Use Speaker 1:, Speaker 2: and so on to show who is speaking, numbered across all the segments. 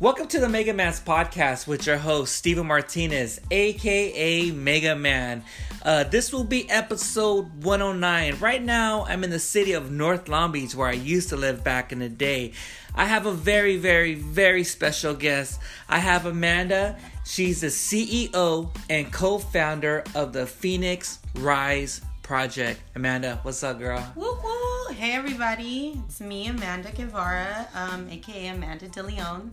Speaker 1: Welcome to the Mega Man's podcast with your host, Steven Martinez, aka Mega Man. Uh, this will be episode 109. Right now, I'm in the city of North Long Beach where I used to live back in the day. I have a very, very, very special guest. I have Amanda. She's the CEO and co founder of the Phoenix Rise Project. Amanda, what's up, girl?
Speaker 2: Woo woo! Hey everybody, it's me, Amanda Guevara, um, aka Amanda DeLeon.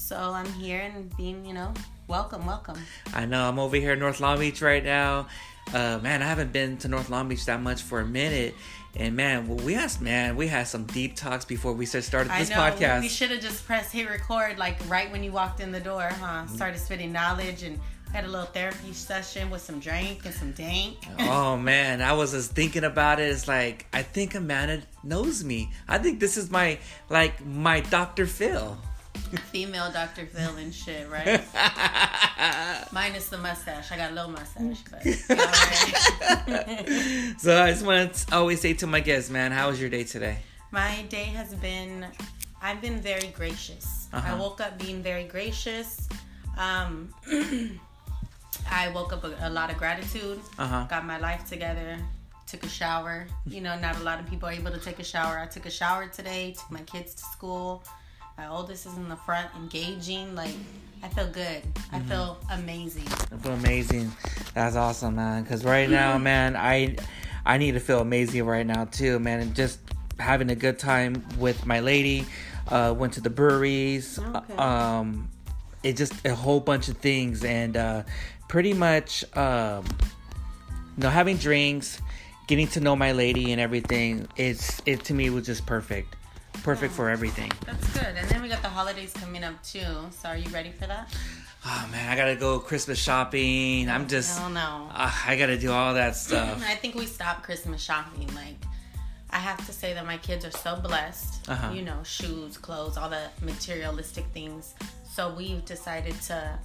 Speaker 2: So I'm here and being, you know, welcome, welcome.
Speaker 1: I know I'm over here in North Long Beach right now. Uh, man, I haven't been to North Long Beach that much for a minute. And man, well, we asked, man, we had some deep talks before we started this
Speaker 2: I know,
Speaker 1: podcast.
Speaker 2: We should have just pressed hit record like right when you walked in the door, huh? Started spitting knowledge and had a little therapy session with some drink and some dank.
Speaker 1: oh man, I was just thinking about it. It's like I think Amanda knows me. I think this is my like my Dr. Phil.
Speaker 2: Female Dr. Phil and shit, right? Minus the mustache. I got a little mustache, but
Speaker 1: so I just want to always say to my guests, man, how was your day today?
Speaker 2: My day has been, I've been very gracious.
Speaker 1: Uh-huh.
Speaker 2: I woke up being very gracious. Um, I woke up with a lot of gratitude.
Speaker 1: Uh-huh.
Speaker 2: Got my life together. Took a shower. You know, not a lot of people are able to take a shower. I took a shower today. Took my kids to school. My oldest is in the front, engaging. Like, I feel good. I
Speaker 1: Mm-hmm.
Speaker 2: feel amazing.
Speaker 1: I feel amazing. That's awesome, man. Because right now, man, I I need to feel amazing right now too, man. And just having a good time with my lady. Uh, went to the breweries.
Speaker 2: Okay.
Speaker 1: Um, it just a whole bunch of things, and uh, pretty much, um, you know, having drinks, getting to know my lady, and everything. It's it to me was just perfect, perfect for everything.
Speaker 2: That's good. And then we got the holidays coming up too. So are you ready for that?
Speaker 1: Oh man, I gotta go Christmas shopping. I'm just,
Speaker 2: Hell no.
Speaker 1: uh, I gotta do all that stuff.
Speaker 2: I think we stopped Christmas shopping. Like, I have to say that my kids are so blessed.
Speaker 1: Uh-huh.
Speaker 2: You know, shoes, clothes, all the materialistic things. So we've decided to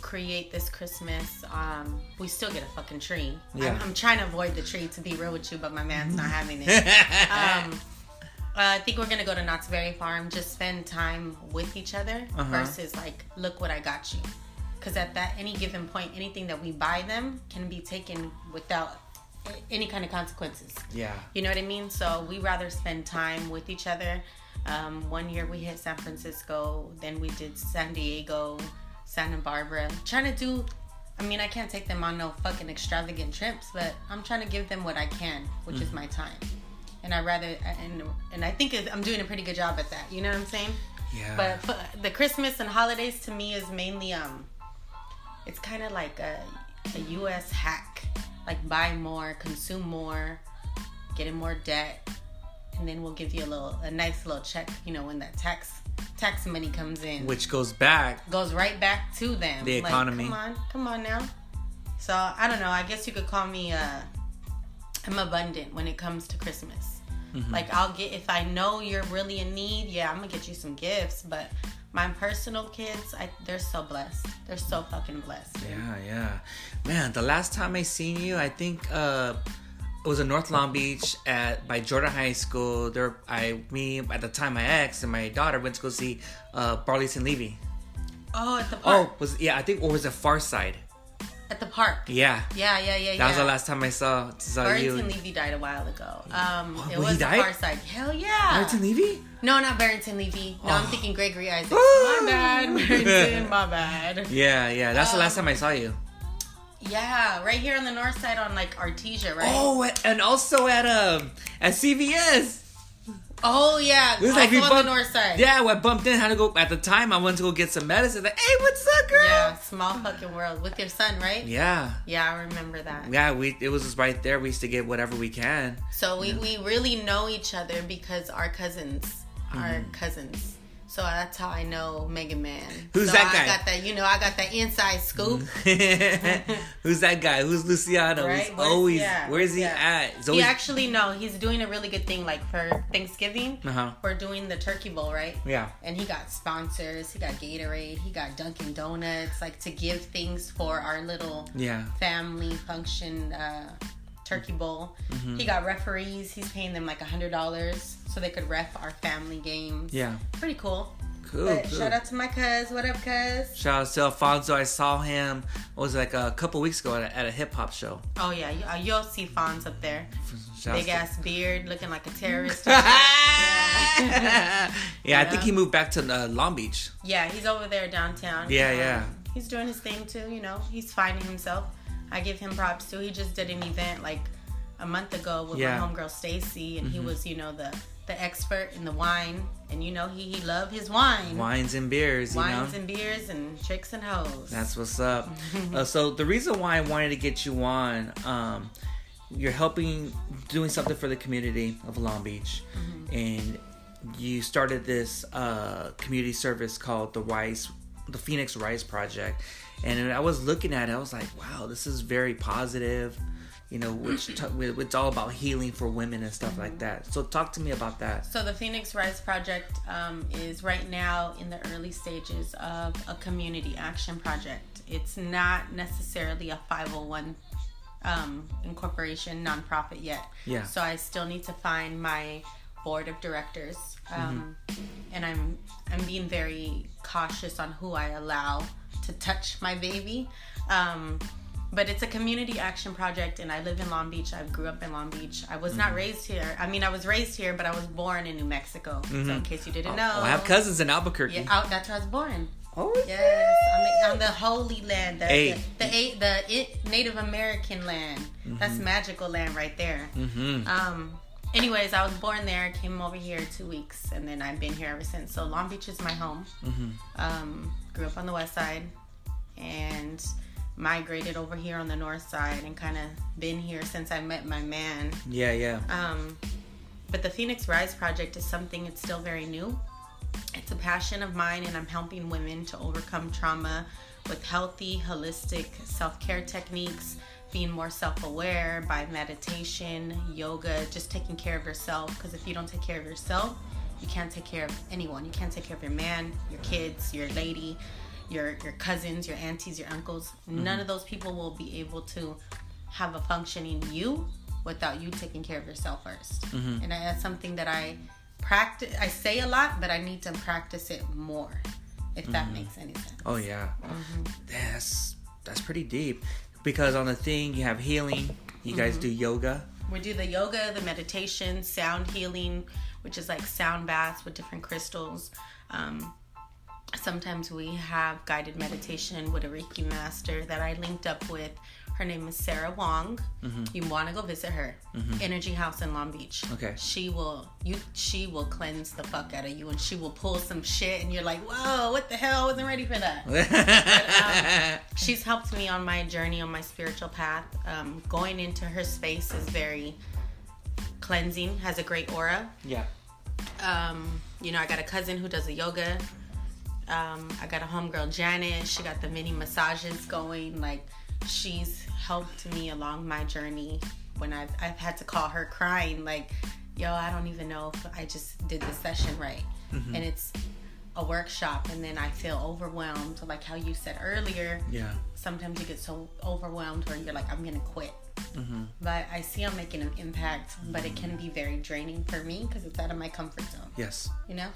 Speaker 2: create this Christmas. Um, we still get a fucking tree.
Speaker 1: Yeah.
Speaker 2: I'm, I'm trying to avoid the tree, to be real with you, but my man's not having it. um, I think we're gonna go to Knott's Berry Farm, just spend time with each other
Speaker 1: Uh-huh.
Speaker 2: versus like, look what I got you. Because at that any given point, anything that we buy them can be taken without any kind of consequences.
Speaker 1: yeah.
Speaker 2: You know what I mean? So we rather spend time with each other. Um, one year we hit San Francisco, then we did San Diego, Santa Barbara. Trying to do, I mean, I can't take them on no fucking extravagant trips, but I'm trying to give them what I can, which is my time. And I rather, and and I think I'm doing a pretty good job at that. You know what I'm saying?
Speaker 1: Yeah.
Speaker 2: But, the Christmas and holidays to me is mainly um, it's kind of like a a U.S. hack, like buy more, consume more, get in more debt, and then we'll give you a little a nice little check. You know when that tax tax money comes in,
Speaker 1: which goes back.
Speaker 2: goes right back to them.
Speaker 1: The
Speaker 2: Like,
Speaker 1: economy.
Speaker 2: come on, come on now. So I don't know. I guess you could call me. Uh, I'm abundant when it comes to Christmas.
Speaker 1: Mm-hmm.
Speaker 2: Like I'll get if I know you're really in need. Yeah, I'm gonna get you some gifts. But my personal kids, I, they're so blessed. They're so fucking blessed.
Speaker 1: Yeah, yeah. Man, the last time I seen you, I think uh it was in North Long Beach at by Jordan High School. There I me at the time my ex and my daughter went to go see uh Barrington Levy.
Speaker 2: Oh, at the park.
Speaker 1: Oh, was yeah, I think or was it Far Side?
Speaker 2: At the park.
Speaker 1: Yeah.
Speaker 2: Yeah, yeah, yeah, yeah.
Speaker 1: That
Speaker 2: yeah.
Speaker 1: was the last time I saw saw
Speaker 2: Barrington
Speaker 1: you.
Speaker 2: Levy died a while ago. Um,
Speaker 1: What,
Speaker 2: it
Speaker 1: when he died?
Speaker 2: far side. Hell yeah.
Speaker 1: Barrington Levy?
Speaker 2: No, not Barrington Levy. No, I'm
Speaker 1: Oh.
Speaker 2: thinking Gregory Isaacs.
Speaker 1: Ooh.
Speaker 2: My bad, Barrington. my bad.
Speaker 1: Yeah, yeah. That's the last
Speaker 2: Um,
Speaker 1: time I saw you.
Speaker 2: Yeah, right here on the north side on like Artesia, right?
Speaker 1: Oh, and also at um at CVS.
Speaker 2: Oh, yeah.
Speaker 1: Was
Speaker 2: also
Speaker 1: like we
Speaker 2: on the
Speaker 1: bumped-
Speaker 2: north side.
Speaker 1: Yeah, I bumped in. Had to go at the time. I went to go get some medicine. Like, hey, what's up, girl?
Speaker 2: Yeah, small fucking world with your son, right?
Speaker 1: Yeah.
Speaker 2: Yeah, I remember that.
Speaker 1: Yeah, we it was just right there. We used to get whatever we can.
Speaker 2: So we, we really know each other because our cousins are
Speaker 1: Mm-hmm.
Speaker 2: cousins. So that's how I know Mega Man.
Speaker 1: Who's
Speaker 2: so
Speaker 1: that
Speaker 2: I
Speaker 1: guy?
Speaker 2: got that, you know, I got that inside scoop.
Speaker 1: Who's that guy? Who's Luciano?
Speaker 2: Right?
Speaker 1: He's
Speaker 2: Where's-
Speaker 1: always
Speaker 2: yeah,
Speaker 1: where's he
Speaker 2: yeah.
Speaker 1: at? He's
Speaker 2: He actually no, he's doing a really good thing. Like for Thanksgiving,
Speaker 1: uh-huh.
Speaker 2: we're doing the turkey bowl, right?
Speaker 1: Yeah.
Speaker 2: And he got sponsors. He got Gatorade. He got Dunkin' Donuts, like to give things for our little
Speaker 1: Yeah.
Speaker 2: family function uh, turkey bowl.
Speaker 1: Mm-hmm.
Speaker 2: He got referees. He's paying them like a hundred dollars so they could ref our family games.
Speaker 1: Yeah.
Speaker 2: pretty cool.
Speaker 1: Cool,
Speaker 2: But
Speaker 1: cool.
Speaker 2: shout out to my cuz. What up, cuz?
Speaker 1: Shout out to Alfonso. I saw him. What was like a couple weeks ago at a, at a hip hop show.
Speaker 2: Oh yeah, uh, you'll see Fonz up there.
Speaker 1: Shout out
Speaker 2: Big
Speaker 1: to-
Speaker 2: ass beard, looking like a terrorist.
Speaker 1: yeah, I think he moved back to uh, Long Beach.
Speaker 2: yeah, he's over there downtown. Um,
Speaker 1: Yeah, yeah.
Speaker 2: He's doing his thing too. You know, he's finding himself. I give him props too. He just did an event like a month ago with
Speaker 1: Yeah. Mm-hmm.
Speaker 2: my homegirl Stacy, and he was, you know, the the expert in the wine, and you know, he he loved his wine.
Speaker 1: Wines and beers, you
Speaker 2: Wines
Speaker 1: know.
Speaker 2: and beers and tricks and hoes.
Speaker 1: That's what's up. uh, so the reason why I wanted to get you on, um, you're helping doing something for the community of Long Beach, and you started this uh, community service called the Rise, the Phoenix Rise Project. And I was looking at it, I was like, wow, this is very positive. You know, which t- it's all about healing for women and stuff like that. So talk to me about that.
Speaker 2: So the Phoenix Rise Project um, is right now in the early stages of a community action project. It's not necessarily a 501 um, incorporation nonprofit yet.
Speaker 1: Yeah.
Speaker 2: So I still need to find my board of directors, um, and I'm I'm being very cautious on who I allow to touch my baby. Um, but it's a community action project, and I live in Long Beach. I grew up in Long Beach. I was not raised here. I mean, I was raised here, but I was born in New Mexico. So in case you didn't know,
Speaker 1: Oh, I have cousins in Albuquerque.
Speaker 2: Yeah, out, that's where I was born.
Speaker 1: Oh,
Speaker 2: Yes, on the, on the Holy Land, the
Speaker 1: Hey.
Speaker 2: the, the, eight- the it, Native American land. That's magical land right there.
Speaker 1: Mm-hmm.
Speaker 2: Um. Anyways, I was born there. Came over here two weeks, and then I've been here ever since. So Long Beach is my home.
Speaker 1: Mm-hmm.
Speaker 2: Um, grew up on the west side, and migrated over here on the north side, and kind of been here since I met my man.
Speaker 1: Yeah, yeah.
Speaker 2: Um, but the Phoenix Rise Project is something it's still very new. It's a passion of mine, and I'm helping women to overcome trauma with healthy, holistic self care techniques, being more self aware by meditation, yoga, just taking care of yourself. Because if you don't take care of yourself, you can't take care of anyone. You can't take care of your man, your kids, your lady, your your cousins, your aunties, your uncles. None of those people will be able to have a functioning you without you taking care of yourself 1st And that's something that I practice. I say a lot, but I need to practice it more. If that makes any sense.
Speaker 1: Oh yeah,
Speaker 2: Mm-hmm.
Speaker 1: that's that's pretty deep. Because on the thing you have healing, you guys
Speaker 2: Mm-hmm.
Speaker 1: do yoga.
Speaker 2: We do the yoga, the meditation, sound healing, which is like sound baths with different crystals. Um, sometimes we have guided meditation with a Reiki master that I linked up with. Her name is Sarah Wong. You want to go visit her. Energy House in Long Beach.
Speaker 1: Okay.
Speaker 2: She will you. She will cleanse the fuck out of you, and she will pull some shit, and you're like, whoa, what the hell? I wasn't ready for that. she's helped me on my journey on my spiritual path um, going into her space is very cleansing has a great aura.
Speaker 1: Yeah.
Speaker 2: um, you know i got a cousin who does a yoga. Um, i got a homegirl janet she got the mini massages going. Like she's helped me along my journey when i've, I've had to call her crying. Like yo i don't even know if i just did the session right. And it's a workshop and then i feel overwhelmed. Like how you said earlier
Speaker 1: Yeah.
Speaker 2: sometimes you get so overwhelmed where you're like, I'm gonna quit. But I see I'm making an impact, but it can be very draining for me because it's out of my comfort zone.
Speaker 1: Yes.
Speaker 2: You know?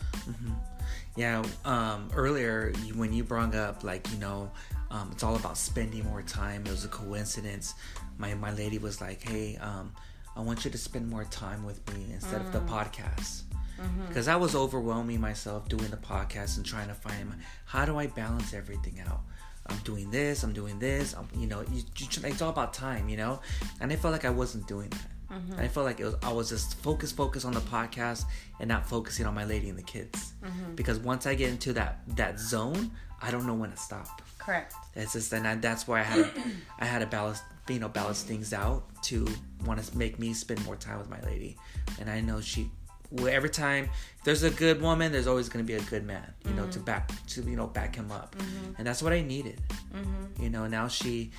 Speaker 1: Yeah. Um, earlier when you brought up like you know, um, it's all about spending more time. It was a coincidence. My my lady was like, hey, um, I want you to spend more time with me instead of the
Speaker 2: Mm.
Speaker 1: podcast.
Speaker 2: Mm-hmm.
Speaker 1: Because I was overwhelming myself doing the podcast and trying to find how do I balance everything out. I'm doing this. I'm doing this. I'm, you know, you, you, it's all about time, you know. And I felt like I wasn't doing that.
Speaker 2: Mm-hmm.
Speaker 1: I felt like it was, I was just focused, focused on the podcast and not focusing on my lady and the kids.
Speaker 2: Mm-hmm.
Speaker 1: Because once I get into that that zone, I don't know when to stop.
Speaker 2: Correct.
Speaker 1: It's just and I, that's why I had to, I had to balance, you know, balance things out to want to make me spend more time with my lady. And I know she, well, every time there's a good woman, there's always going to be a good man, you know, to mm-hmm. back to you know back him up. Mm-hmm. And that's what I needed. Mm-hmm. You know, now she,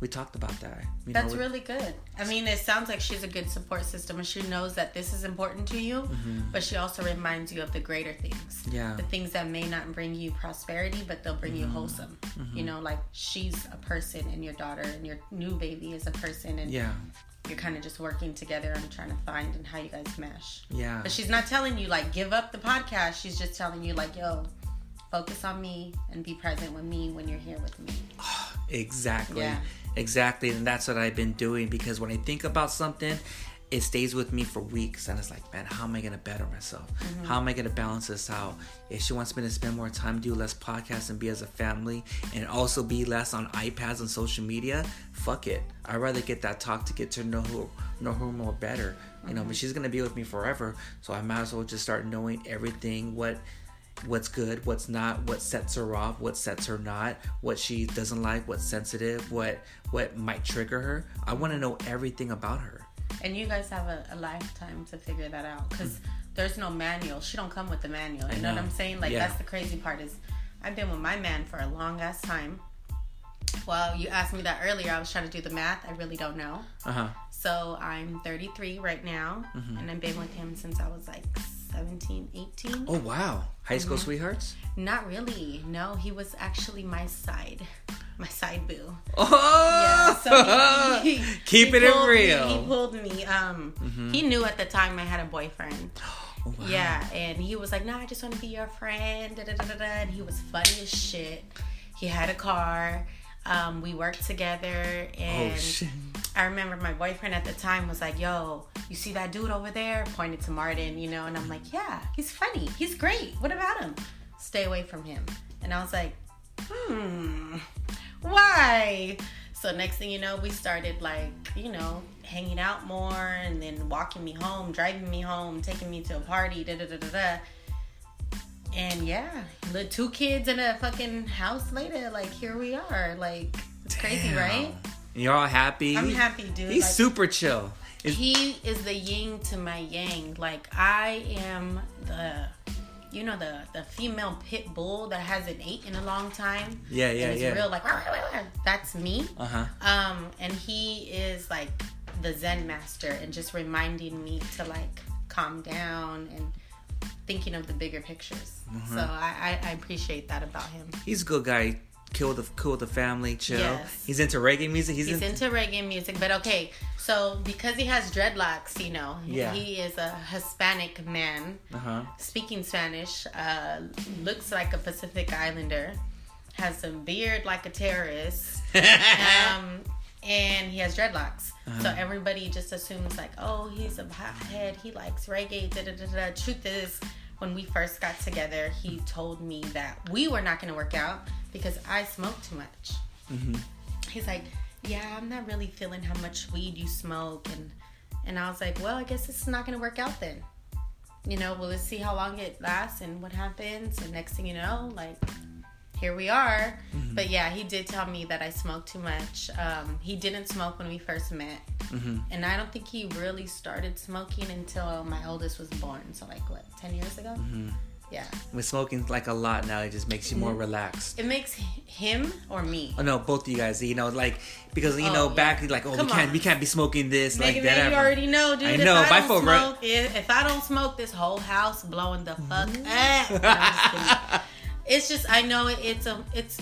Speaker 1: we talked about that. You
Speaker 2: That's
Speaker 1: know, we-
Speaker 2: really good. I mean, it sounds like she's a good support system and she knows that this is important to you, but she also reminds you of the greater things.
Speaker 1: Yeah.
Speaker 2: The things that may not bring you prosperity, but they'll bring you wholesome. You know, like she's a person and your daughter and your new baby is a person and
Speaker 1: Yeah.
Speaker 2: You're kind of just working together and trying to find and how you guys mesh.
Speaker 1: Yeah.
Speaker 2: But she's not telling you like give up the podcast. She's just telling you like, yo, focus on me and be present with me when you're here with me.
Speaker 1: Exactly.
Speaker 2: Yeah.
Speaker 1: Exactly. And that's what I've been doing because when I think about something, it stays with me for weeks. And it's like, man, how am I going to better myself?
Speaker 2: Mm-hmm.
Speaker 1: How am I going to balance this out? If she wants me to spend more time, do less podcasts, and be as a family, and also be less on iPads and social media, fuck it. I'd rather get that talk to get to know her, know her more better. You know, but she's going to be with me forever. So I might as well just start knowing everything, what what's good, what's not, what sets her off, what sets her not, what she doesn't like, what's sensitive, what what might trigger her. I want to know everything about her.
Speaker 2: And you guys have a, a lifetime to figure that out because there's no manual. She don't come with the manual. You
Speaker 1: I
Speaker 2: know. what. I'm saying? Like
Speaker 1: Yeah.
Speaker 2: that's the crazy part is I've been with my man for a long ass time. Well, you asked me that earlier. I was trying to do the math. I really don't know.
Speaker 1: Uh huh.
Speaker 2: So I'm 33 right now,
Speaker 1: Mm-hmm.
Speaker 2: and I've been with him since I was like 17, 18.
Speaker 1: Oh wow, high school
Speaker 2: Mm-hmm.
Speaker 1: sweethearts.
Speaker 2: Not really. No, he was actually my side, my side boo.
Speaker 1: Oh,
Speaker 2: so he- he-
Speaker 1: keep
Speaker 2: he
Speaker 1: it
Speaker 2: me-
Speaker 1: real. Mm-hmm.
Speaker 2: he pulled me. Um, he knew at the time I had a boyfriend.
Speaker 1: Oh, wow.
Speaker 2: Yeah, and he was like, "No, I just want to be your friend." Da, da, da, da, da. And he was funny as shit. He had a car. Um, we worked together, and
Speaker 1: Oh shit.
Speaker 2: I remember my boyfriend at the time was like, "Yo, you see that dude over there?" Pointed to Martin, you know, and I'm like, "Yeah, he's funny. He's great. What about him? Stay away from him." And I was like, "Hmm, why?" So next thing you know, we started like, you know, hanging out more, and then walking me home, driving me home, taking me to a party, da da da da da. And yeah, the two kids in a fucking house later, like here we are. Like it's crazy,
Speaker 1: Damn.
Speaker 2: right?
Speaker 1: You're all happy.
Speaker 2: I'm happy, dude.
Speaker 1: He's
Speaker 2: Like,
Speaker 1: super chill.
Speaker 2: He is the yin to my yang. Like I am the, you know, the the female pit bull that hasn't ate in a long time.
Speaker 1: Yeah, yeah,
Speaker 2: and it's
Speaker 1: yeah.
Speaker 2: real like that's me.
Speaker 1: uh huh.
Speaker 2: Um, and he is like the Zen master and just reminding me to like calm down and thinking of the bigger pictures.
Speaker 1: Mm-hmm.
Speaker 2: So I, I I appreciate that about him.
Speaker 1: He's a good guy. With the cool the family. Chill.
Speaker 2: Yes.
Speaker 1: He's into reggae music. He's,
Speaker 2: He's
Speaker 1: in-
Speaker 2: into reggae music, but okay. So because he has dreadlocks, you know,
Speaker 1: Yeah.
Speaker 2: he is a Hispanic man
Speaker 1: Uh huh.
Speaker 2: speaking Spanish. Uh, looks like a Pacific Islander, has a beard like a terrorist, um, and he has dreadlocks.
Speaker 1: Uh-huh.
Speaker 2: So everybody just assumes like, oh, he's a hothead. He likes reggae. Da da da da. Truth is, when we first got together, he told me that we were not going to work out because I smoke too much.
Speaker 1: hmm
Speaker 2: He's like, yeah, I'm not really feeling how much weed you smoke, and and I was like, well, I guess it's not going to work out then. You know, well, let's see how long it lasts and what happens. And next thing you know, like, here we are. But yeah, he did tell me that I smoke too much. Um, he didn't smoke when we first met.
Speaker 1: hmm
Speaker 2: And I don't think he really started smoking until my oldest was born. So, like, what, 10 years ago?
Speaker 1: hmm
Speaker 2: Yeah.
Speaker 1: With smoking like a lot now, it just makes you more
Speaker 2: Mm-hmm.
Speaker 1: relaxed.
Speaker 2: It makes him or me.
Speaker 1: Oh no, both of you guys. You know, like because you
Speaker 2: Oh,
Speaker 1: know
Speaker 2: yeah.
Speaker 1: back like oh
Speaker 2: Come
Speaker 1: we can't
Speaker 2: on.
Speaker 1: we can't be smoking this like that.
Speaker 2: you
Speaker 1: ever.
Speaker 2: already know, dude.
Speaker 1: I
Speaker 2: if
Speaker 1: know,
Speaker 2: I
Speaker 1: but I
Speaker 2: don't
Speaker 1: right-
Speaker 2: smoke, if, if I don't smoke, this whole house blowing the fuck
Speaker 1: Mm-hmm.
Speaker 2: up. No, I'm just kidding. it's just I know it, it's a it's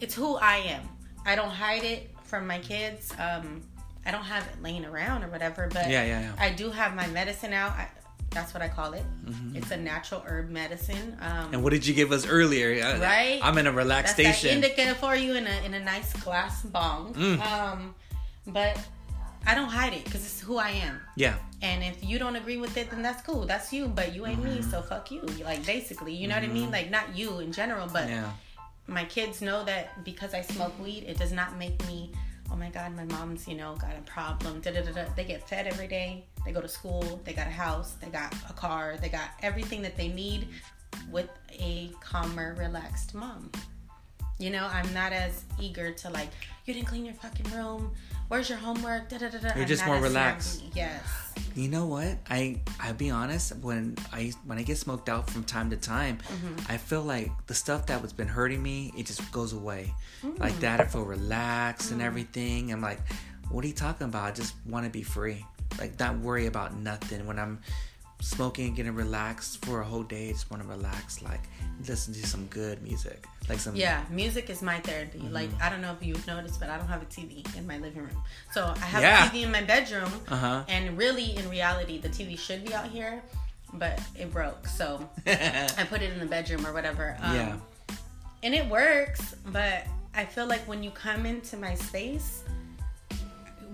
Speaker 2: it's who I am. I don't hide it from my kids. Um, I don't have it laying around or whatever. But
Speaker 1: Yeah, yeah, yeah.
Speaker 2: I do have my medicine out. I, that's what I call it. It's a natural herb medicine. Um,
Speaker 1: Mm-hmm. And what did you give us earlier?
Speaker 2: Right?
Speaker 1: I'm in a relaxation.
Speaker 2: that's that indica for you in a in a nice glass bong.
Speaker 1: Mm.
Speaker 2: Um, but I don't hide it because it's who I am.
Speaker 1: yeah.
Speaker 2: And if you don't agree with it, then that's cool. That's you, but you ain't me, so fuck you. Like basically, you know what I mean? Like not you in general, but
Speaker 1: Mm-hmm. Yeah.
Speaker 2: my kids know that because I smoke weed, it does not make me. Oh my God, my mom's you know got a problem. Da, da, da. They get fed every day. They go to school. They got a house. They got a car. They got everything that they need with a calmer, relaxed mom. You know, I'm not as eager to like. You didn't clean your fucking room. Where's your homework? Da, da, da.
Speaker 1: You're
Speaker 2: I'm
Speaker 1: just more relaxed.
Speaker 2: snappy. Yes.
Speaker 1: You know what? I I'll be honest. When I when I get smoked out from time to time,
Speaker 2: Mm-hmm.
Speaker 1: I feel like the stuff that was been hurting me, it just goes away.
Speaker 2: Mm.
Speaker 1: Like that, I feel relaxed and everything. I'm like, what are you talking about? I just want to be free. Like not worry about nothing. When I'm smoking and getting relaxed for a whole day, I just want to relax. Like listen to some good music, like some
Speaker 2: Yeah, music is my therapy.
Speaker 1: Mm-hmm.
Speaker 2: Like I don't know if you've noticed, but I don't have a TV in my living room. So I have
Speaker 1: Yeah.
Speaker 2: a TV in my bedroom,
Speaker 1: Uh huh.
Speaker 2: and really, in reality, the TV should be out here. but it broke. So I put it in the bedroom or whatever. Um,
Speaker 1: yeah.
Speaker 2: And it works, but I feel like when you come into my space,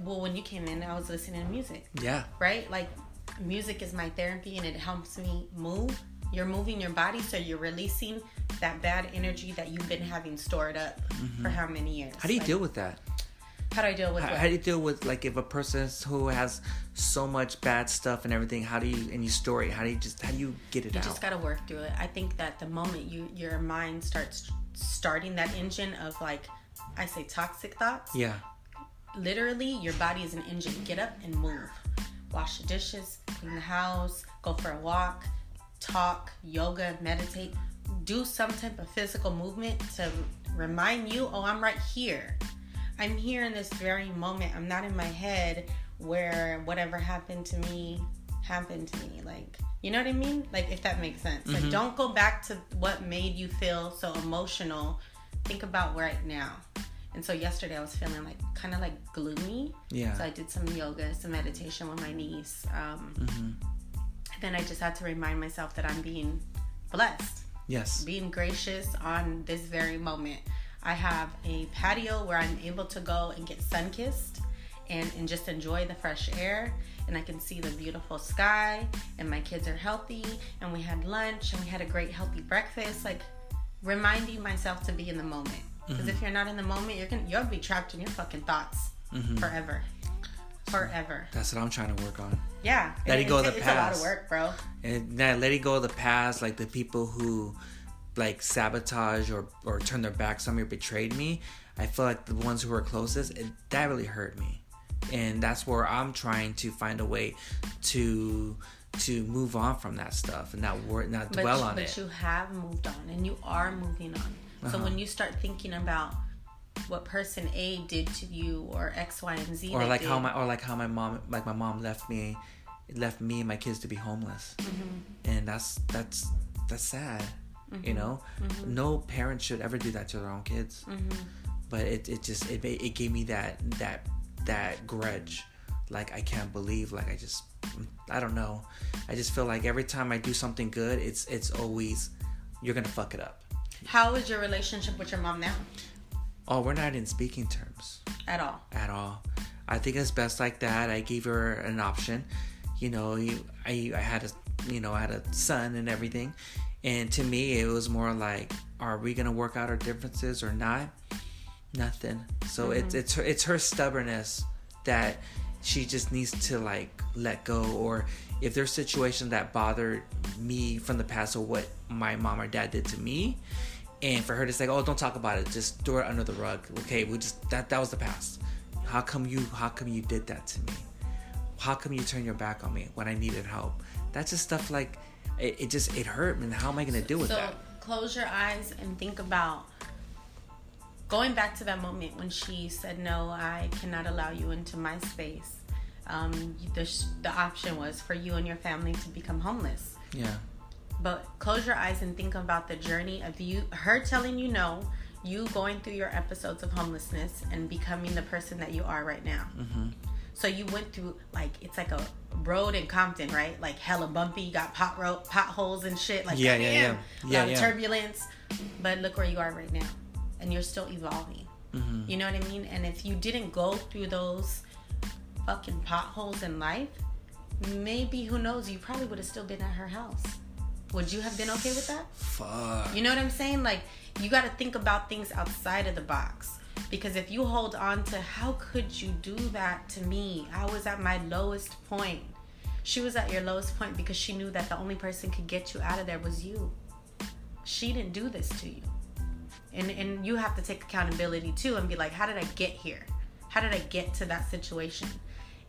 Speaker 2: well, when you came in, I was listening to music,
Speaker 1: Yeah.
Speaker 2: right? Like music is my therapy and it helps me move. You're moving your body, so you're releasing that bad energy that you've been having stored up for how many years?
Speaker 1: Mm-hmm. How do you
Speaker 2: Like,
Speaker 1: deal with that?
Speaker 2: How do I deal with
Speaker 1: How, how do you deal with like if a person who has so much bad stuff and everything? How do you and you store it? How do you just how do you get it
Speaker 2: You
Speaker 1: out?
Speaker 2: You just gotta work through it. I think that the moment you your mind starts starting that engine of like I say toxic thoughts,
Speaker 1: yeah.
Speaker 2: literally your body is an engine. Get up and move. Wash the dishes, clean the house, go for a walk, talk, yoga, meditate. Do some type of physical movement to remind you, oh, I'm right here. I'm here in this very moment. I'm not in my head where whatever happened to me happened to me. Like, you know what I mean? Like, if that makes sense. Like, mm-hmm. don't go back to what made you feel so emotional. Think about right now. And so yesterday I was feeling like kind of like gloomy.
Speaker 1: Yeah.
Speaker 2: So I did some yoga, some meditation with my niece. Um,
Speaker 1: Mm-hmm.
Speaker 2: Then I just had to remind myself that I'm being blessed,
Speaker 1: Yes.
Speaker 2: being gracious on this very moment. I have a patio where I'm able to go and get sun kissed and, and just enjoy the fresh air. And I can see the beautiful sky, and my kids are healthy. And we had lunch, and we had a great, healthy breakfast. Like reminding myself to be in the moment. Because if mm-hmm. you're not in the moment, you're gonna you'll be trapped in your fucking thoughts mm-hmm. forever, forever.
Speaker 1: That's what I'm trying to work on.
Speaker 2: Yeah,
Speaker 1: Letting
Speaker 2: It-
Speaker 1: go of
Speaker 2: it's,
Speaker 1: the
Speaker 2: it's a lot
Speaker 1: past.
Speaker 2: of work, bro.
Speaker 1: And letting go of the past, like the people who like sabotage or or turn their backs on me or betrayed me, I feel like the ones who were closest, it, that really hurt me. And that's where I'm trying to find a way to to move on from that stuff and not worry, not
Speaker 2: But,
Speaker 1: dwell
Speaker 2: you-
Speaker 1: on
Speaker 2: but
Speaker 1: it.
Speaker 2: But you have moved on, and you are moving on. So
Speaker 1: Uh-huh.
Speaker 2: when you start thinking about what person A did to you, or X, Y, and Z,
Speaker 1: or like how my or like how my mom like my mom left me left me and my kids to be homeless.
Speaker 2: Mm-hmm.
Speaker 1: and that's that's that's sad you know?
Speaker 2: Mm-hmm.
Speaker 1: no parent should ever do that to their own kids. But it, it just it, it gave me that that that grudge. Like i can't believe like i just i don't know. I just feel like every time i do something good it's it's always you're gonna fuck it up
Speaker 2: how is your relationship with your mom now?
Speaker 1: oh we're not in speaking terms
Speaker 2: At all?
Speaker 1: at all. I think it's best like that. I gave her an option. You know, you- I I had a you know I had a son and everything, and to me it was more like, are we gonna work out our differences or not? Nothing. So it's mm-hmm. it's her it's her stubbornness that she just needs to like let go or if there's situations that bothered me from the past or what my mom or dad did to me and for her to say oh don't talk about it. Just throw it under the rug. Okay we just that that was the past. How come you how come you did that to me? How come you turned your back on me when i needed help? That's just stuff like it, it just it hurt and how am i gonna deal with
Speaker 2: So
Speaker 1: that?
Speaker 2: close your eyes and think about going back to that moment when she said, "No, I cannot allow you into my space." Um, the the option was for you and your family to become homeless.
Speaker 1: yeah
Speaker 2: But close your eyes and think about the journey of you, her telling you no, you going through your episodes of homelessness and becoming the person that you are right now.
Speaker 1: Mm-hmm.
Speaker 2: So you went through like it's like a road in Compton, right? Like hella bumpy, you got pot ro- potholes and shit. Like
Speaker 1: Yeah, yeah, yeah. Yeah, yeah.
Speaker 2: turbulence. But look where you are right now, and you're still evolving.
Speaker 1: Mm-hmm.
Speaker 2: You know what I mean? And if you didn't go through those fucking potholes in life, maybe who knows? You probably would have still been at her house. Would you have been okay with that?
Speaker 1: fuck
Speaker 2: You know what I'm saying? Like you got to think about things outside of the box. Because if you hold on to how could you do that to me? I was at my lowest point. She was at your lowest point because she knew that the only person could get you out of there was you. She didn't do this to you. And and you have to take accountability too and be like, how did I get here? How did I get to that situation?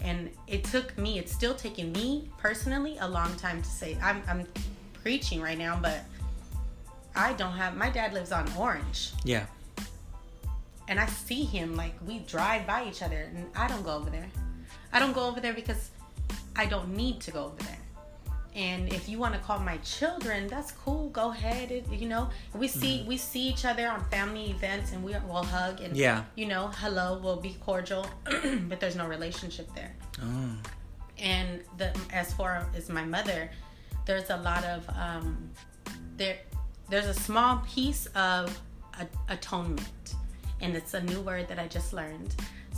Speaker 2: And it took me, it's still taking me personally a long time to say I'm I'm preaching right now, but I don't have my dad lives on Orange
Speaker 1: yeah
Speaker 2: and I see him like we drive by each other and I don't go over there. I don't go over there because I don't need to go over there. And if you want to call my children, that's cool. Go ahead. It, you know, we see mm-hmm. we see each other on family events and we will hug and
Speaker 1: Yeah.
Speaker 2: you know, hello, we'll be cordial, but there's no relationship there
Speaker 1: oh
Speaker 2: and the as far as my mother there's a lot of um, there. There's a small piece of a- atonement, and it's a new word that I just learned.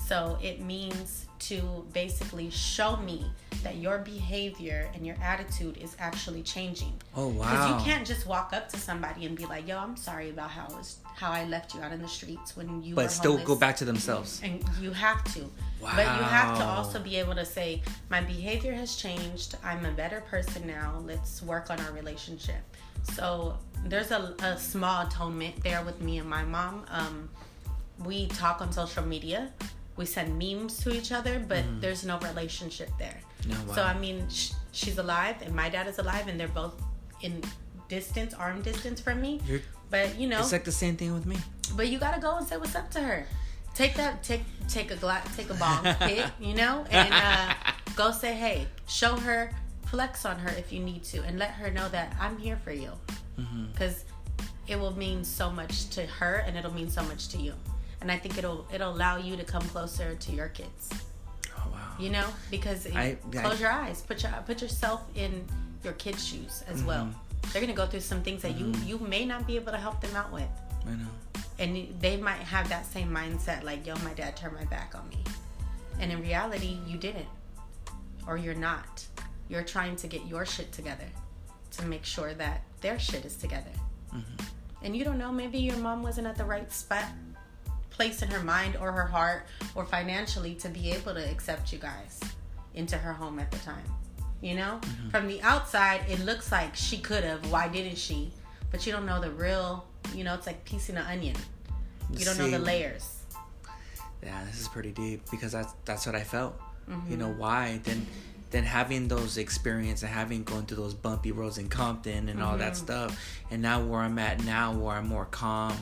Speaker 2: So it means to basically show me that your behavior and your attitude is actually changing.
Speaker 1: Oh wow!
Speaker 2: Because you can't just walk up to somebody and be like, "Yo, I'm sorry about how I was, how I left you out in the streets when you were
Speaker 1: but still go back to themselves.
Speaker 2: and you have to Wow. but you have to also be able to say my behavior has changed i'm a better person now let's work on our relationship so there's a, a small atonement there with me and my mom um, we talk on social media we send memes to each other but there's no relationship there
Speaker 1: No, Mm-hmm. wow.
Speaker 2: so i mean sh- she's alive and my dad is alive and they're both in distance arm distance from me
Speaker 1: You're-
Speaker 2: but you know
Speaker 1: It's like the same thing with me.
Speaker 2: but you gotta go and say what's up to her. Take that, take take a glass, take a bong hit, you know, and uh, go say hey. Show her, flex on her if you need to, and let her know that I'm here for you,
Speaker 1: Mm-hmm.
Speaker 2: because it will mean so much to her, and it'll mean so much to you. And I think it'll it'll allow you to come closer to your kids,
Speaker 1: Oh wow.
Speaker 2: you know, because
Speaker 1: I- I-
Speaker 2: close your eyes, put your put yourself in your kids' shoes as well.
Speaker 1: Mm-hmm.
Speaker 2: They're gonna go through some things that you you may not be able to help them out with.
Speaker 1: I know.
Speaker 2: and they might have that same mindset like yo my dad turned my back on me. And in reality you didn't. Or you're not. You're trying to get your shit together to make sure that their shit is together. And you don't know maybe your mom wasn't at the right spot place in her mind or her heart or financially to be able to accept you guys into her home at the time you know from the outside it looks like she could have why didn't she but you don't know the real you know it's like piecing an onion you don't know the layers
Speaker 1: Yeah, this is pretty deep because that's that's what I felt.
Speaker 2: Mm-hmm.
Speaker 1: You know why? Then then having those experience and having going through those bumpy roads in Compton and all
Speaker 2: Mm-hmm.
Speaker 1: that stuff, and now where I'm at now, where I'm more calm,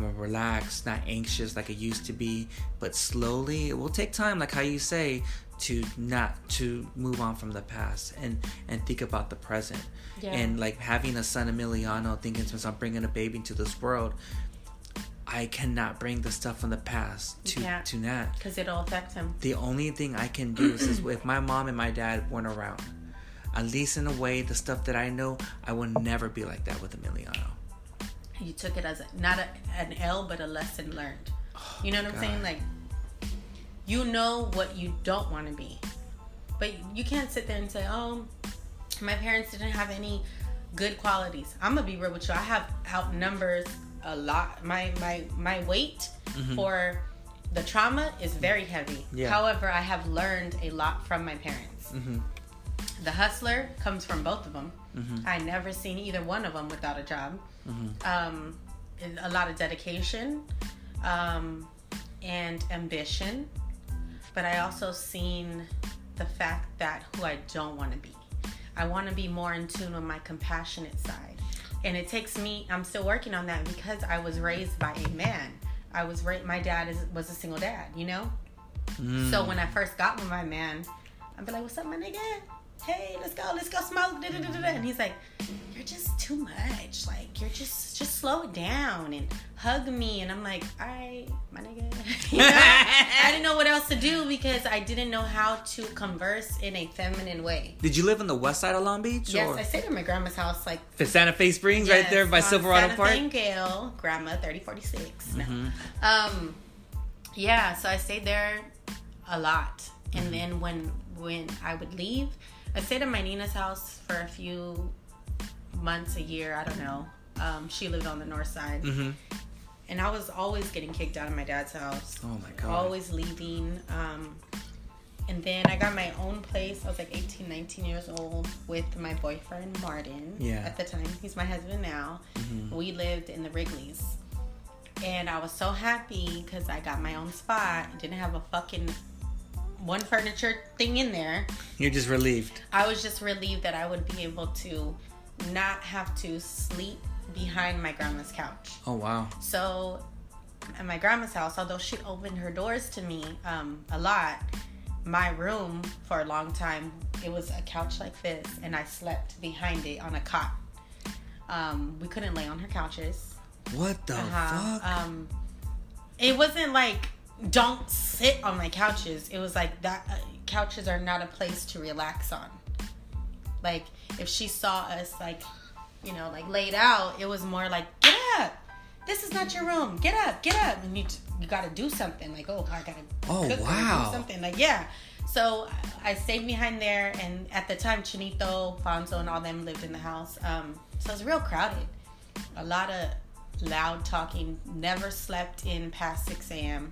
Speaker 1: more relaxed, not anxious like I used to be, but slowly it will take time, like how you say, to not to move on from the past and and think about the present.
Speaker 2: Yeah.
Speaker 1: And like having a son Emiliano, thinking since I'm bringing a baby into this world. I cannot bring the stuff from the past to
Speaker 2: can't.
Speaker 1: to Nat.
Speaker 2: because it'll affect him
Speaker 1: The only thing I can do is, is if my mom and my dad weren't around, at least in a way, the stuff that I know, I will never be like that with Emiliano.
Speaker 2: You took it as a, not a, an L but a lesson learned. You know what I'm saying? Like you know what you don't want to be. But you can't sit there and say oh my parents didn't have any good qualities. I'm gonna be real with you. I have outnumbers a lot. My my my weight for the trauma is very heavy.
Speaker 1: Yeah.
Speaker 2: however i have learned a lot from my parents.
Speaker 1: Mm-hmm.
Speaker 2: the hustler comes from both of them
Speaker 1: Mhm.
Speaker 2: i never seen either one of them without a job
Speaker 1: Mhm.
Speaker 2: um, a lot of dedication um, and ambition but i also seen the fact that who i don't want to be i want to be more in tune with my compassionate side and it takes me i'm still working on that because i was raised by a man i was raised my dad is, was a single dad you know
Speaker 1: Mm.
Speaker 2: so when I first got with my man, I'd be like, "What's up, my nigga? Hey, let's go, let's go smoke." And he's like, "You're just too much. Like, you're just just slow it down and hug me." And I'm like, "All right, my nigga." You know? I didn't know what else to do because I didn't know how to converse in a feminine way.
Speaker 1: Did you live on the west side of Long Beach?
Speaker 2: Yes,
Speaker 1: or
Speaker 2: I stayed at my grandma's house like
Speaker 1: Santa Fe Springs, right there by
Speaker 2: Yes,
Speaker 1: Silverado
Speaker 2: Santa
Speaker 1: Park.
Speaker 2: Fe and Gale, grandma thirty forty six. No.
Speaker 1: Mhm.
Speaker 2: Um, yeah, so I stayed there a lot, and
Speaker 1: Mm-hmm.
Speaker 2: then when when I would leave, I stayed at my Nina's house for a few months, a year, I don't know. Um, she lived on the north side,
Speaker 1: Mhm.
Speaker 2: and I was always getting kicked out of my dad's house.
Speaker 1: Oh my god.
Speaker 2: Always leaving. Um, and then I got my own place. I was like 18, 19 years old with my boyfriend, Martin.
Speaker 1: Yeah.
Speaker 2: At the time. He's my husband now.
Speaker 1: Mhm.
Speaker 2: We lived in the Wrigley's. And I was so happy because I got my own spot. Didn't have a fucking one furniture thing in there.
Speaker 1: You're just relieved.
Speaker 2: I was just relieved that I would be able to not have to sleep behind my grandma's couch.
Speaker 1: Oh wow.
Speaker 2: So, at my grandma's house, although she opened her doors to me um, a lot, my room for a long time it was a couch like this, and I slept behind it on a cot. Um, we couldn't lay on her couches.
Speaker 1: What the
Speaker 2: Uh-huh.
Speaker 1: fuck?
Speaker 2: Um, it wasn't like don't sit on my couches. It was like that uh, couches are not a place to relax on. Like if she saw us like, you know, like laid out, it was more like get up. This is not your room. Get up. Get up. And you you got to do something. Like oh, I gotta.
Speaker 1: Oh,
Speaker 2: cook
Speaker 1: wow.
Speaker 2: Do something like yeah. So I stayed behind there, and at the time, Chinito, Fonzo, and all them lived in the house. Um, so it was real crowded. A lot of loud talking. Never slept in past six a.m.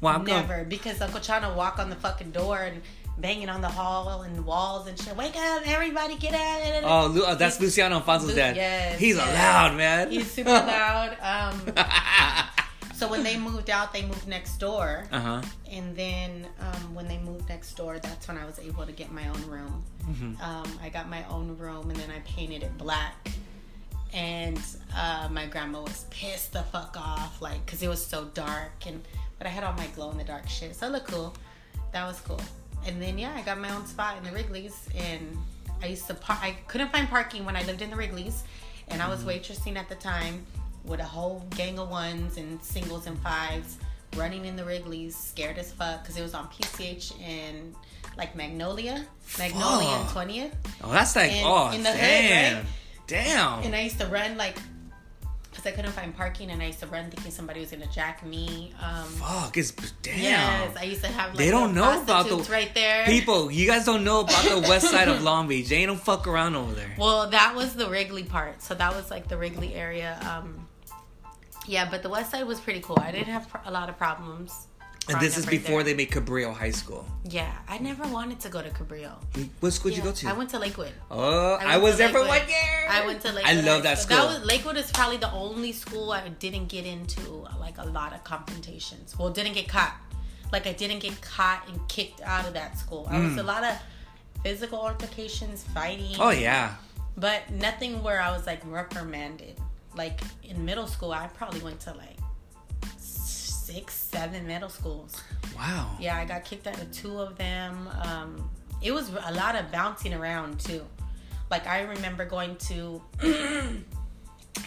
Speaker 1: Wow, I'm going-
Speaker 2: Never, because Uncle Chana walk on the fucking door and banging on the hall and walls and shit. Wake up, everybody, get out!
Speaker 1: Oh, Lu- oh, that's Luciano Alfonso's
Speaker 2: Lu-
Speaker 1: dad.
Speaker 2: yes,
Speaker 1: He's
Speaker 2: yes.
Speaker 1: a loud man.
Speaker 2: He's super loud. Um, so when they moved out, they moved next door,
Speaker 1: uh huh.
Speaker 2: and then um, when they moved next door, that's when I was able to get my own room.
Speaker 1: Mm-hmm.
Speaker 2: Um, I got my own room, and then I painted it black. And uh, my grandma was pissed the fuck off, like, cause it was so dark, and but I had all my glow in the dark shit, so it looked cool. That was cool. And then yeah, I got my own spot in the Wrigley's, and I used to par- I couldn't find parking when I lived in the Wrigley's, and I was mm-hmm. waitressing at the time with a whole gang of ones and singles and fives running in the Wrigley's, scared as fuck because it was on PCH and like Magnolia, Magnolia and Twentieth,
Speaker 1: Oh, that's like
Speaker 2: In-
Speaker 1: oh
Speaker 2: in the hood,
Speaker 1: damn,
Speaker 2: right?
Speaker 1: damn.
Speaker 2: and I used to run like because I couldn't find parking, and I used to run thinking somebody was gonna jack me. Um,
Speaker 1: Fuck, it's damn.
Speaker 2: Yes, I used to have. Like,
Speaker 1: They don't know about the-
Speaker 2: right there.
Speaker 1: People, you guys don't know about the west side of Long Beach. They don't fuck around over there.
Speaker 2: Well, that was the Wrigley part. So that was like the Wrigley area. Um, yeah, but the West Side was pretty cool. I didn't have pr- a lot of problems.
Speaker 1: And this is
Speaker 2: right
Speaker 1: before
Speaker 2: there.
Speaker 1: they made Cabrillo High School.
Speaker 2: Yeah, I never wanted to go to Cabrillo.
Speaker 1: What school did
Speaker 2: Yeah,
Speaker 1: you go to?
Speaker 2: I went to Lakewood.
Speaker 1: oh,
Speaker 2: I
Speaker 1: I, was there for one year.
Speaker 2: I went to Lakewood.
Speaker 1: I love that
Speaker 2: School. That was Lakewood is probably the only school I didn't get into like a lot of confrontations. Well, didn't get caught. Like I didn't get caught and kicked out of that school. I was a lot of physical altercations, fighting.
Speaker 1: Hmm. oh yeah.
Speaker 2: but nothing where I was like reprimanded. Like in middle school, I probably went to like six, seven middle schools.
Speaker 1: Wow.
Speaker 2: Yeah, I got kicked out of two of them. Um, it was a lot of bouncing around too. Like I remember going to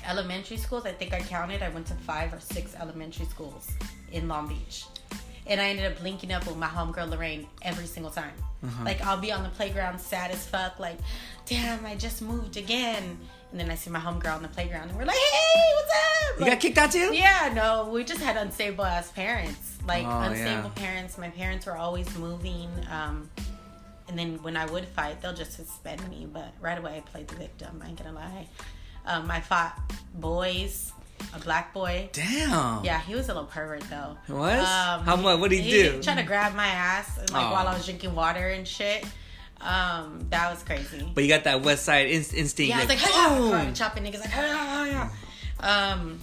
Speaker 2: elementary schools. I think I counted. I went to five or six elementary schools in Long Beach. And I ended up linking up with my homegirl Lorraine every single time. Like I'll be on the playground sad as fuck, like, damn, I just moved again. And then I see my homegirl on the playground and we're like, hey, what's up?
Speaker 1: You got kicked out too?
Speaker 2: yeah, no, we just had unstable ass parents. Like
Speaker 1: Oh,
Speaker 2: unstable
Speaker 1: yeah.
Speaker 2: parents. My parents were always moving. Um, and then when I would fight, they'll just suspend me. But right away, I played the victim. I ain't gonna lie. Um, I fought boys, a black boy.
Speaker 1: Damn.
Speaker 2: Yeah, he was a little pervert though. Um,
Speaker 1: What? How much- what'd he do?
Speaker 2: Trying to grab my ass like
Speaker 1: Aw.
Speaker 2: while I was drinking water and shit. Um, that was crazy.
Speaker 1: But you got that west side in- instinct.
Speaker 2: Yeah, I was like, chopping niggas like, "Hi-ya." um,